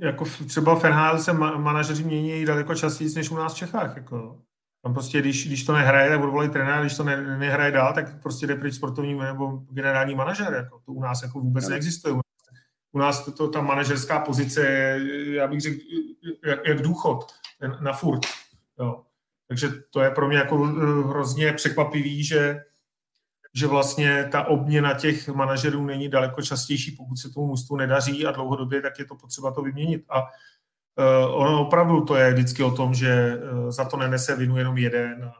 jako třeba v NHL se manažeři mění daleko častěji než u nás v Čechách. Jako. Tam prostě, když, když to nehraje, tak odvolají trenér, když to ne, nehraje dál, tak prostě jde pryč sportovní nebo generální manažer. Jako. To u nás jako vůbec no. neexistuje. U nás to, to, ta manažerská pozice je, já bych řekl, jak, jak důchod na furt. Jo. Takže to je pro mě jako eh, hrozně překvapivý, že že vlastně ta obměna těch manažerů není daleko častější, pokud se tomu mužstvu nedaří a dlouhodobě, tak je to potřeba to vyměnit. A uh, ono opravdu to je vždycky o tom, že uh, za to nenese vinu jenom jeden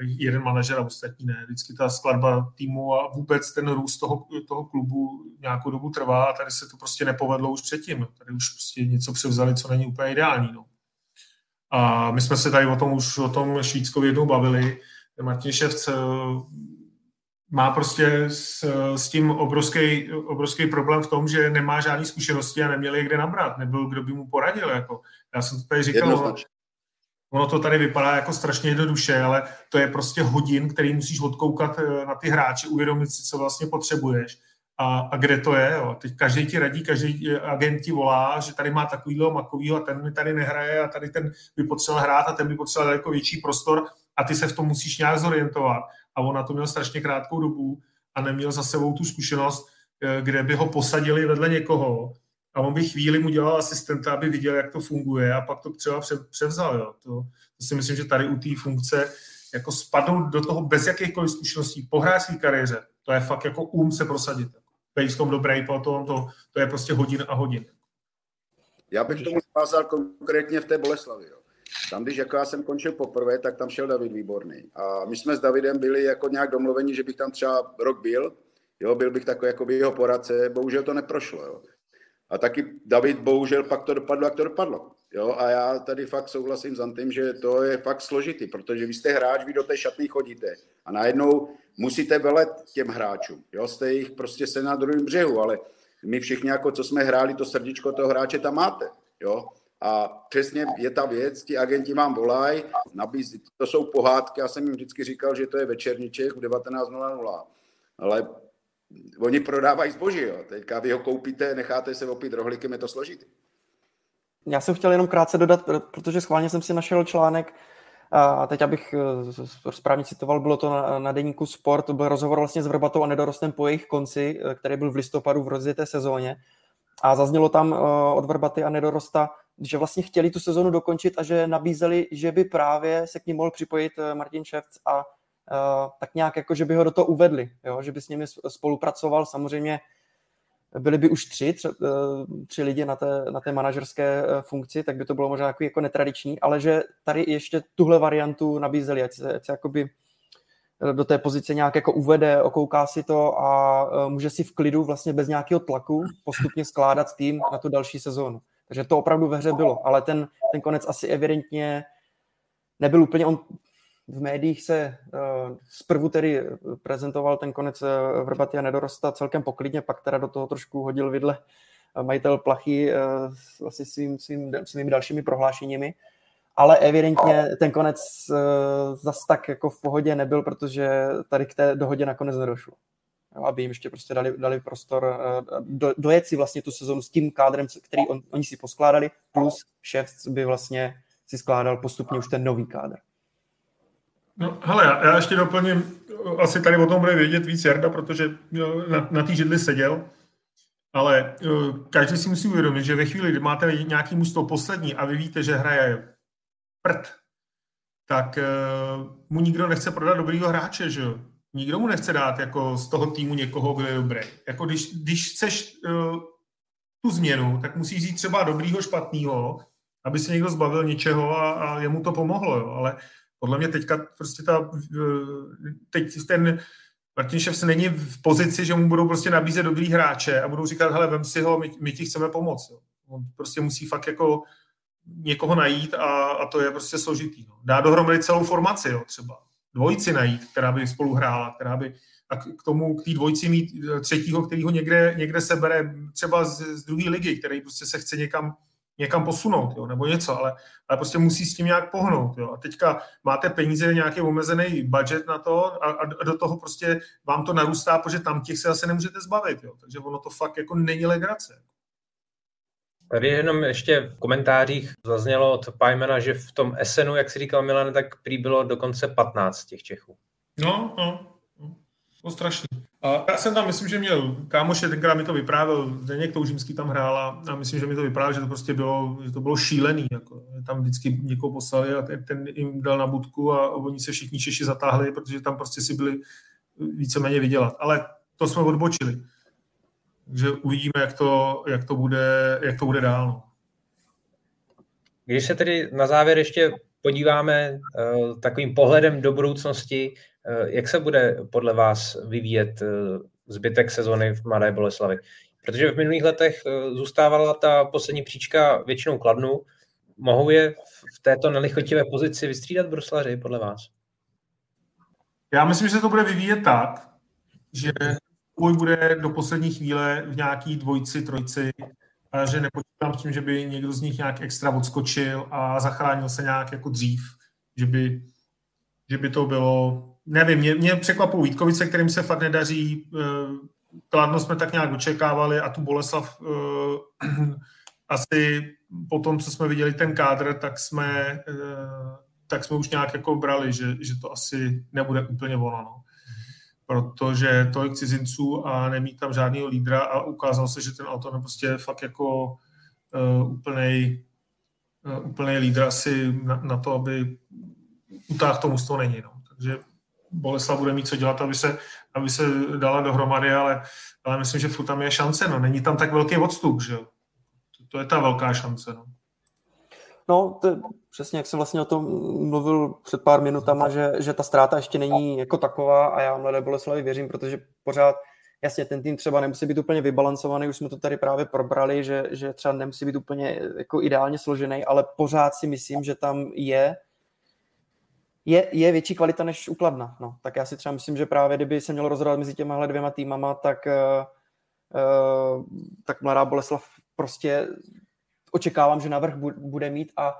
jeden manažer a ostatní ne. Vždycky ta skladba týmu a vůbec ten růst toho, toho klubu nějakou dobu trvá a tady se to prostě nepovedlo už předtím. Tady už prostě něco převzali, co není úplně ideální. No. A my jsme se tady o tom už o tom Švýckovi jednou bavili. Martin Ševc eh, má prostě s, s tím obrovský, obrovský problém v tom, že nemá žádné zkušenosti a neměl je kde nabrat. Nebyl, kdo by mu poradil. Jako. Já jsem to tady říkal, ono, ono to tady vypadá jako strašně jednoduše, ale to je prostě hodin, který musíš odkoukat eh, na ty hráče, uvědomit si, co vlastně potřebuješ a, a kde to je. Jo. Teď každý ti radí, každý eh, agent ti volá, že tady má takovýhle, makovýho a ten mi tady nehraje a tady ten by potřeboval hrát a ten by potřeboval jako větší prostor a ty se v tom musíš nějak zorientovat. A on na to měl strašně krátkou dobu a neměl za sebou tu zkušenost, eh, kde by ho posadili vedle někoho a on by chvíli mu dělal asistenta, aby viděl, jak to funguje a pak to třeba převzal. Jo. To, to si myslím, že tady u té funkce jako spadnout do toho bez jakýchkoliv zkušeností po hráčské kariéře, to je fakt jako um se prosadit. Být v tom dobrý, potom to, to je prostě hodin a hodin. Já bych tomu navázal konkrétně v té Boleslavi. Jo. Tam, když jako já jsem končil poprvé, tak tam šel David Výborný. A my jsme s Davidem byli jako nějak domluveni, že bych tam třeba rok byl, jo, byl bych takový jako jeho poradce, bohužel to neprošlo. Jo. A taky David, bohužel, pak to dopadlo, jak to dopadlo. Jo, a já tady fakt souhlasím s Antym, že to je fakt složitý, protože vy jste hráč, vy do té šatny chodíte a najednou musíte velet těm hráčům. Jo, jste jich prostě se na druhém břehu, ale my všichni, jako co jsme hráli, to srdíčko toho hráče tam máte. Jo? A přesně je ta věc, ti agenti vám volají, nabízí, to jsou pohádky, já jsem jim vždycky říkal, že to je večerníček v 19.00, ale oni prodávají zboží, jo. Teďka vy ho koupíte, necháte se opít rohlíkem, je to složitý. Já jsem chtěl jenom krátce dodat, protože schválně jsem si našel článek, a teď abych eh, správně citoval, bylo to na, na deníku Sport, byl rozhovor vlastně s Vrbatou a Nedorostem po jejich konci, eh, který byl v listopadu v rozjeté sezóně. A zaznělo tam eh, od Vrbaty a Nedorosta, že vlastně chtěli tu sezonu dokončit a že nabízeli, že by právě se k ním mohl připojit Martin Ševc a Uh, tak nějak jako, že by ho do toho uvedli, jo? že by s nimi spolupracoval. Samozřejmě byli by už tři, tři, eh, tři lidi na té, na té manažerské eh, funkci, tak by to bylo možná jako, jako netradiční, ale že tady ještě tuhle variantu nabízeli, ať se, ať se jakoby do té pozice nějak jako uvede, okouká si to a může si v klidu vlastně bez nějakého tlaku postupně skládat tým na tu další sezónu. Takže to opravdu ve hře bylo, ale ten, ten konec asi evidentně nebyl úplně, on v médiích se uh, zprvu tedy prezentoval ten konec uh, Vrbaty a Nedorosta celkem poklidně, pak teda do toho trošku hodil vidle majitel Plachy uh, vlastně svým, svým, svými dalšími prohlášeními, ale evidentně ten konec uh, zas tak jako v pohodě nebyl, protože tady k té dohodě nakonec nedošlo. Jo, aby jim ještě prostě dali, dali prostor uh, do, dojet si vlastně tu sezonu s tím kádrem, který on, oni si poskládali, plus šéf by vlastně si skládal postupně už ten nový kádr. No, hele, já, já ještě doplním, asi tady o tom bude vědět víc Jarda, protože na, na té židli seděl, ale každý si musí uvědomit, že ve chvíli, kdy máte nějaký musto poslední a vy víte, že hraje prd, tak uh, mu nikdo nechce prodat dobrýho hráče, že jo? Nikdo mu nechce dát jako z toho týmu někoho, kdo je dobrý. Jako když, když chceš uh, tu změnu, tak musíš říct třeba dobrýho, špatného, aby se někdo zbavil něčeho a, a jemu to pomohlo, jo? ale podle mě teďka prostě ta, eh, teď ten Martin Šefs není v pozici, že mu budou prostě nabízet dobrý hráče a budou říkat, hele, vem si ho, my, my ti chceme pomoct. Jo. On prostě musí fakt jako někoho najít a, a to je prostě složitý. No. Dá dohromady celou formaci, jo, třeba. Dvojici najít, která by spolu hrála, která by a k tomu, k té dvojici mít eh, třetího, který ho někde, někde sebere, třeba z, z druhé ligy, který prostě se chce někam někam posunout, jo, nebo něco, ale, ale prostě musí s tím nějak pohnout. Jo. A teďka máte peníze, nějaký omezený budget na to a, a do toho prostě vám to narůstá, protože tam těch se asi nemůžete zbavit. Jo. Takže ono to fakt jako není legrace. Tady jenom ještě v komentářích zaznělo od Pajmena, že v tom Esenu, jak si říkal Milan, tak prý bylo dokonce 15 těch Čechů. No, no, no. to strašný. A já jsem tam, myslím, že měl kámoše, tenkrát mi to vyprávěl, Zdeněk Toužimský tam hrál a myslím, že mi to vyprávěl, že to prostě bylo, že to bylo šílený. Jako. Tam vždycky někoho poslali a ten, ten jim dal na budku a oni se všichni Češi zatáhli, protože tam prostě si byli víceméně vydělat. Ale to jsme odbočili. Takže uvidíme, jak to, jak to, bude, jak to bude dál. No. Když se tedy na závěr ještě podíváme uh, takovým pohledem do budoucnosti, uh, jak se bude podle vás vyvíjet uh, zbytek sezony v Mladé Boleslavi? Protože v minulých letech uh, zůstávala ta poslední příčka většinou kladnu. Mohou je v této nelichotivé pozici vystřídat bruslaři podle vás? Já myslím, že se to bude vyvíjet tak, že boj bude do poslední chvíle v nějaký dvojci, trojci, že nepočítám s tím, že by někdo z nich nějak extra odskočil a zachránil se nějak jako dřív, že by, že by to bylo, nevím, mě, mě překvapují Vítkovice, kterým se fakt nedaří, eh, Kladno jsme tak nějak očekávali a tu Boleslav uh, asi po tom, co jsme viděli ten kádr, tak jsme, uh, tak jsme už nějak jako brali, že, že to asi nebude úplně ono. No protože tolik cizinců a nemít tam žádného lídra a ukázalo se, že ten auto je prostě fakt jako uh, úplnej, uh, úplnej lídr asi na, na to, aby utáhl tomu to není. No. Takže Boleslav bude mít co dělat, aby se, aby se dala dohromady, ale, ale myslím, že furt tam je šance. No. Není tam tak velký odstup, že jo. To, to je ta velká šance. No. No, to, přesně jak jsem vlastně o tom mluvil před pár minutama, že, že ta ztráta ještě není jako taková a já Mladé Boleslavi věřím, protože pořád, jasně, ten tým třeba nemusí být úplně vybalancovaný, už jsme to tady právě probrali, že, že třeba nemusí být úplně jako ideálně složený, ale pořád si myslím, že tam je je, je větší kvalita než ukladna. No. Tak já si třeba myslím, že právě kdyby se mělo rozhodovat mezi těma dvěma týmama, tak, uh, tak Mladá Boleslav prostě očekávám, že navrh bude mít a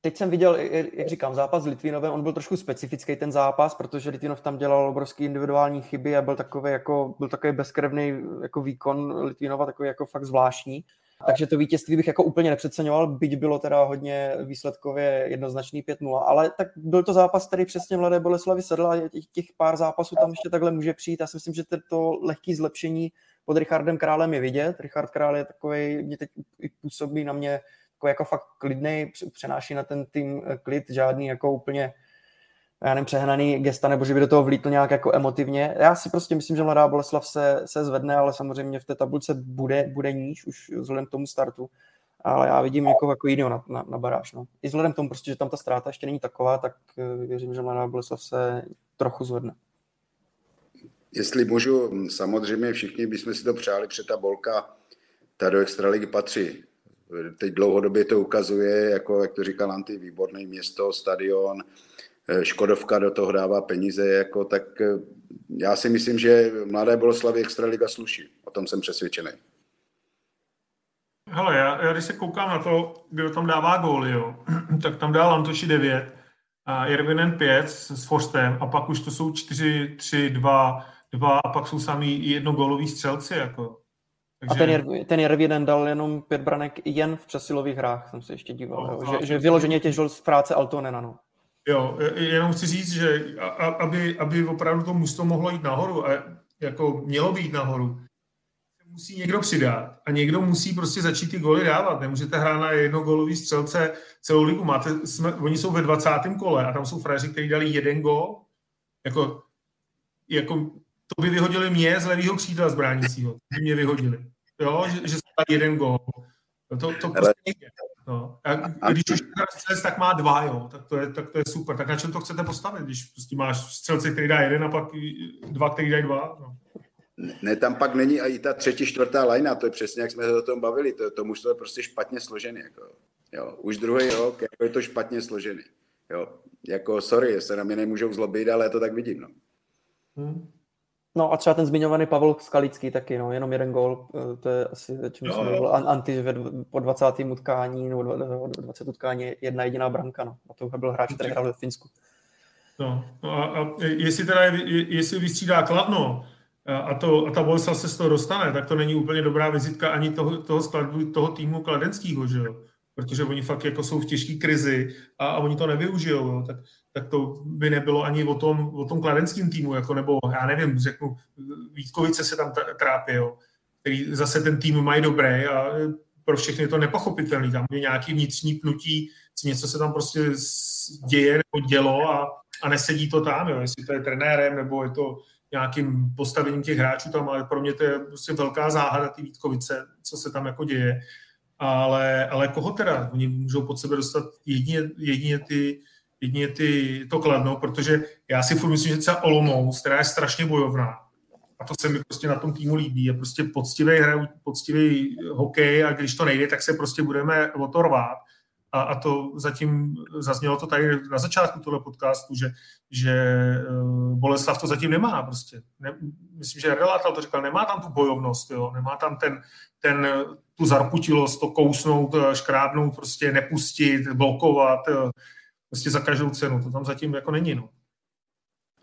teď jsem viděl, jak říkám, zápas s Litvinovem, on byl trošku specifický ten zápas, protože Litvinov tam dělal obrovský individuální chyby a byl takový jako, byl takový bezkrevný jako výkon Litvinova, takový jako fakt zvláštní. Takže to vítězství bych jako úplně nepřeceňoval, byť bylo teda hodně výsledkově jednoznačný 5-0, ale tak byl to zápas, který přesně Mladé Boleslavy sedl a těch pár zápasů tam ještě takhle může přijít. Já si myslím, že to lehký zlepšení pod Richardem Králem je vidět. Richard Král je takový, mě teď působí na mě jako, jako fakt klidný, přenáší na ten tým eh, klid, žádný jako úplně já nevím, přehnaný gesta, nebo že by do toho vlítl nějak jako emotivně. Já si prostě myslím, že Mladá Boleslav se, se zvedne, ale samozřejmě v té tabulce bude, bude níž už vzhledem k tomu startu. Ale já vidím někoho jako jiného na, na, na baráž. No. I vzhledem k tomu, prostě, že tam ta ztráta ještě není taková, tak eh, věřím, že Mladá Boleslav se trochu zvedne. Jestli můžu, samozřejmě všichni bychom si to přáli, protože ta bolka, ta do extraligy patří. Teď dlouhodobě to ukazuje, jako jak to říkal Anty, výborné město, stadion, eh, Škodovka do toho dává peníze, jako, tak eh, já si myslím, že Mladé Boleslavy Extraliga sluší. O tom jsem přesvědčený. Hele, já, já když se koukám na to, kdo tam dává góly, jo, tak tam dal Antoši 9 a Irvinen 5 s Forstem a pak už to jsou 4, 3, 2, dva a pak jsou sami jednogolový střelci. Jako. Takže... A ten, Jer, ten Jervinen dal jenom pět branek jen v přesilových hrách, jsem se ještě díval. No, že, že vyloženě těžil z práce Altonena. No. Jo, jenom chci říct, že aby, aby opravdu to musto mohlo jít nahoru a jako mělo být nahoru, musí někdo přidat a někdo musí prostě začít ty goly dávat. Nemůžete hrát na jednogolový střelce celou ligu. Máte, jsme, oni jsou ve 20. kole a tam jsou frajeři, kteří dali jeden gol. Jako, jako to by vyhodili mě z levého křídla z bránícího. By mě vyhodili. Jo, že, že jsem jeden gol. To, to prostě nejde. No. A když už střelec, tak má dva, jo, tak to, je, tak to je super. Tak na čem to chcete postavit, když prostě máš střelce, který dá jeden a pak dva, který dají dva? No. Ne, tam pak není i ta třetí, čtvrtá lajna, to je přesně, jak jsme se o tom bavili, to, to to je prostě špatně složený. Jako. Jo. Už druhý rok jako je to špatně složený. Jo. Jako, sorry, se na mě nemůžou zlobit, ale já to tak vidím. No. Hmm. No a třeba ten zmiňovaný Pavel Skalický taky, no, jenom jeden gol, eh, to je asi, čím no, jsem mluvil, Anty po 20. utkání, nebo 20 utkání, jedna jediná branka, no. A to byl hráč, který hrál ve Finsku. No, no a, a, jestli teda, jestli vystřídá Kladno, a, to, a ta Boleslav se z toho dostane, tak to není úplně dobrá vizitka ani toho, toho skladbu, toho týmu kladenského, že jo? Protože oni fakt jako jsou v těžké krizi a, a oni to nevyužijou, jo? Tak tak to by nebylo ani o tom, o tom kladenském týmu, jako nebo já nevím, řeknu, Vítkovice se tam trápí, jo, který zase ten tým mají dobré a pro všechny je to nepochopitelný. Tam je nějaký vnitřní pnutí, něco se tam prostě děje nebo dělo a, a nesedí to tam, jo, jestli to je trenérem nebo je to nějakým postavením těch hráčů tam, ale pro mě to je prostě velká záhada ty Vítkovice, co se tam jako děje. ale, ale koho teda? Oni můžou pod sebe dostat jedině, jedině ty, jedině ty, to kladno, protože já si furt myslím, že třeba Olomouc, která je strašně bojovná, a to se mi prostě na tom týmu líbí, je prostě poctivý, hrajou poctivý hokej a když to nejde, tak se prostě budeme o to rvát. A, a to zatím zaznělo to tady na začátku tohle podcastu, že, že uh, Boleslav to zatím nemá prostě. Ne, myslím, že Relátal to říkal, nemá tam tu bojovnost, jo, nemá tam ten, ten, tu zarputilost, to kousnout, eh, škrábnout, prostě nepustit, blokovat, uh, prostě za každou cenu. To tam zatím jako není, no.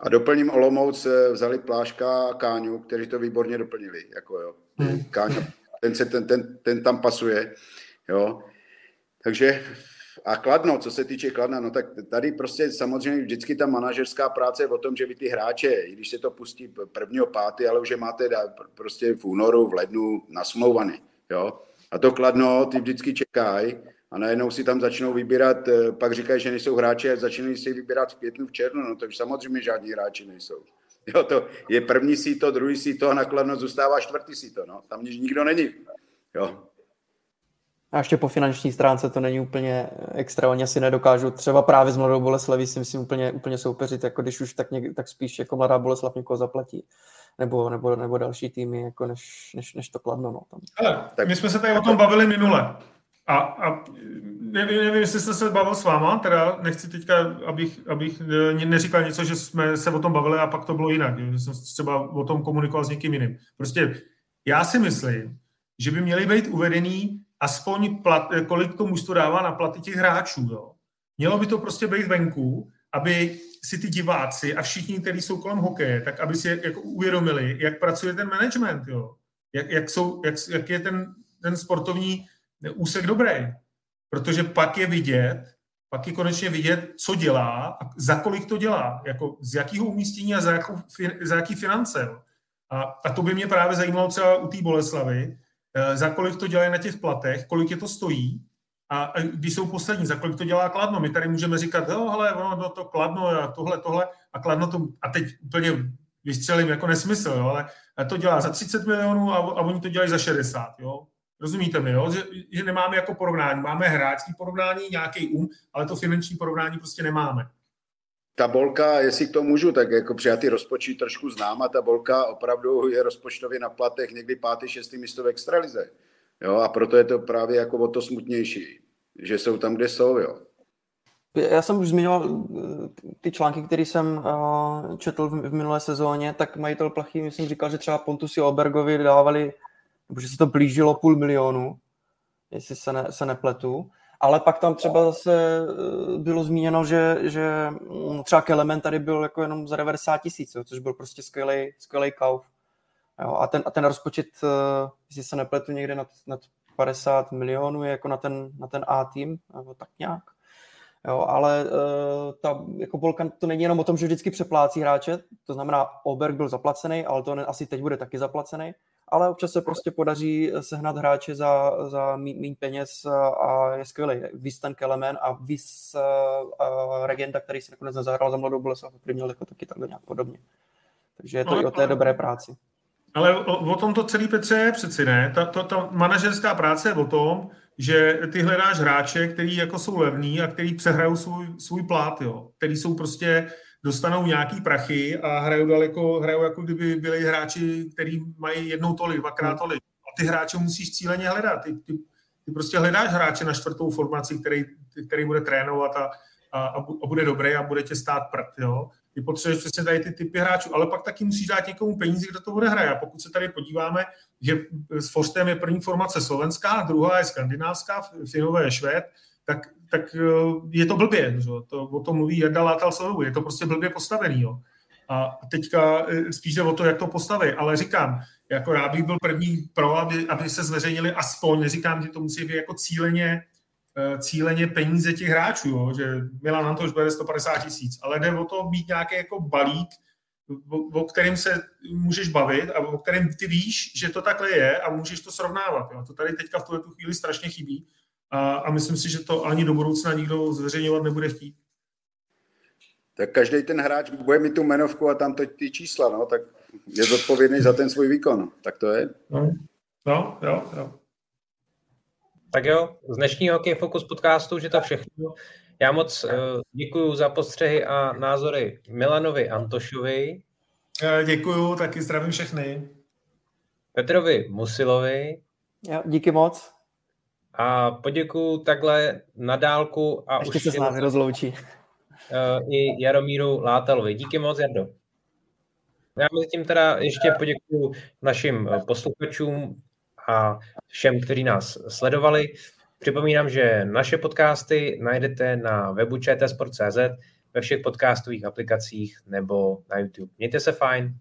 A doplním Olomouc, vzali Pláška a Káňu, kteří to výborně doplnili. Jako jo. Hmm. Káňa, ten, se, ten, ten, ten tam pasuje. Jo. Takže a Kladno, co se týče Kladna, no tak tady prostě samozřejmě vždycky ta manažerská práce je o tom, že vy ty hráče, i když se to pustí prvního páty, ale už je máte prostě v únoru, v lednu nasmlouvaný, jo. A to Kladno, ty vždycky čekají a najednou si tam začnou vybírat, eh, pak říkají, že nejsou hráči a začínají si vybírat v květnu, v červnu, no to už samozřejmě žádní hráči nejsou. Jo, to je první síto, druhý síto a nakladno zůstává čtvrtý síto, no. Tam nikdo není. Jo. A ještě po finanční stránce to není úplně extra, oni asi nedokážu třeba právě s Mladou Boleslaví si myslím úplně, úplně soupeřit, jako když už tak, něk, tak spíš jako Mladá Boleslav někoho zaplatí nebo, nebo, nebo další týmy, jako než, než, než to kladno. No, tam. Ale tak my jsme se tady o tom bavili minule. A, a nevím, nevím, jestli jste se bavil s váma, teda nechci teďka, abych, abych neříkal něco, že jsme se o tom bavili a pak to bylo jinak, že jsem třeba o tom komunikoval s někým jiným. Prostě já si myslím, že by měly být uvedený aspoň plat, kolik to mužstvo dává na platy těch hráčů. Jo. Mělo by to prostě být venku, aby si ty diváci a všichni, kteří jsou kolem hokeje, tak aby si jako uvědomili, jak pracuje ten management, jo. Jak, jak, jsou, jak, jak je ten, ten sportovní úsek dobrý. Protože pak je vidět, pak je konečně vidět, co dělá a za kolik to dělá, jako z jakého umístění a za, jakou, za jaký finance. A, a to by mě právě zajímalo třeba u té Boleslavy, Eh, za kolik to dělají na těch platech, kolik je to stojí a když jsou poslední, za kolik to dělá Kladno. My tady můžeme říkat, jo, hele, ono no, to Kladno a tohle, tohle a Kladno to, a teď úplně vystřelím jako nesmysl, jo, ale to dělá za 30 milionů a, a oni to dělají za 60, jo. Rozumíte mi, jo? Že, že nemáme jako porovnání. Máme hráčský porovnání, nějaký um, ale to finanční porovnání prostě nemáme ta bolka, jestli to můžu, tak jako přijatý rozpočet trošku znám a ta bolka opravdu je rozpočtově na platech někdy pátý, šestý místo v extralize. Jo, a proto je to právě jako o to smutnější, že jsou tam, kde jsou, jo. Já jsem už zmiňoval eh, ty články, které jsem uh, četl v, minulé sezóně, tak majitel Plachy, myslím, říkal, že třeba Pontusi Obergovi dávali, nebo že se to blížilo půl milionu, jestli se, ne, se nepletu. Ale pak tam třeba zase eh, bylo zmíněno, že, že mm, třeba Kelemen tady byl jako jenom za 90 tisíc, což byl prostě skvělý, skvělý kauf. Jo, a, ten, a ten rozpočet, eh, jestli se nepletu, někde nad, nad 50 milionů je jako na ten, na ten A tým, nebo tak nějak. Jo, ale uh, ta jako Volkan to není jenom o tom, že vždycky přeplácí hráče, to znamená, Oberg byl zaplacený, ale to asi teď bude taky zaplacený, ale občas se prostě podaří sehnat hráče za, za méně peněz a je skvělý. Víc ten Kelemen a víc uh, Regenta, který si nakonec nezahrál za mladou Boleslav, který měl jako taky takhle nějak podobně. Takže je to no, i o té dobré práci. Ale o, o tom to celý Petře je přeci ne. Ta, ta, ta manažerská práce je o tom, že ty hledáš hráče, který jako jsou levní a který přehrajou svůj, svůj plát, jo. Který jsou prostě dostanou nějaký prachy a hrajou daleko, hrajou jako kdyby byli hráči, kteří mají jednou tolik, dvakrát tolik. A ty hráče musíš cíleně hledat. Ty, ty, ty prostě hledáš hráče na čtvrtou formaci, který, který bude trénovat a, a, a bude dobrý a bude tě stát prd, jo. Ty potřebuješ přesně tady ty typy hráčů, ale pak taky musíš dát někomu peníze, kdo to bude hraje. A pokud se tady podíváme, že s Forstem je první formace slovenská, druhá je skandinávská, Finové je Švéd, tak tak eh, je to blbě. Že? To, o tom mluví Jarda Látal Sovu. Je to prostě blbě postavený. Jo? A teďka eh, spíš jde o to, jak to postaví. Ale říkám, jako já bych byl první pro, aby, aby se zveřejnili aspoň, neříkám, že to musí být jako cíleně, eh, cíleně peníze těch hráčů, jo? že Milan už bude 150 tisíc, ale jde o to mít nějaký jako balík, o, o kterým se můžeš bavit a o kterém ty víš, že to takhle je a můžeš to srovnávat. Jo? To tady teďka v tuhle tu chvíli strašně chybí a, a myslím si, že to ani do budoucna nikdo zveřejňovat nebude chtít. Tak každý ten hráč bude mít tu jmenovku a tam to ty čísla, no, tak je zodpovědný za ten svůj výkon. Tak to je. No, no jo, jo. Tak jo, z dnešního Hokej Focus podcastu, že to všechno. Já moc uh, děkuji za postřehy a názory Milanovi Antošovi. Děkuju, taky zdravím všechny. Petrovi Musilovi. Já, díky moc. A poděkuju takhle na dálku. A Ještě už se s námi rozloučí. Uh, I Jaromíru Látalovi. Díky moc, Jardo. Já mezi tím teda ještě poděkuju našim posluchačům a všem, kteří nás sledovali. Připomínám, že naše podcasty najdete na webu čtsport.cz, ve všech podcastových aplikacích nebo na YouTube. Mějte se fajn.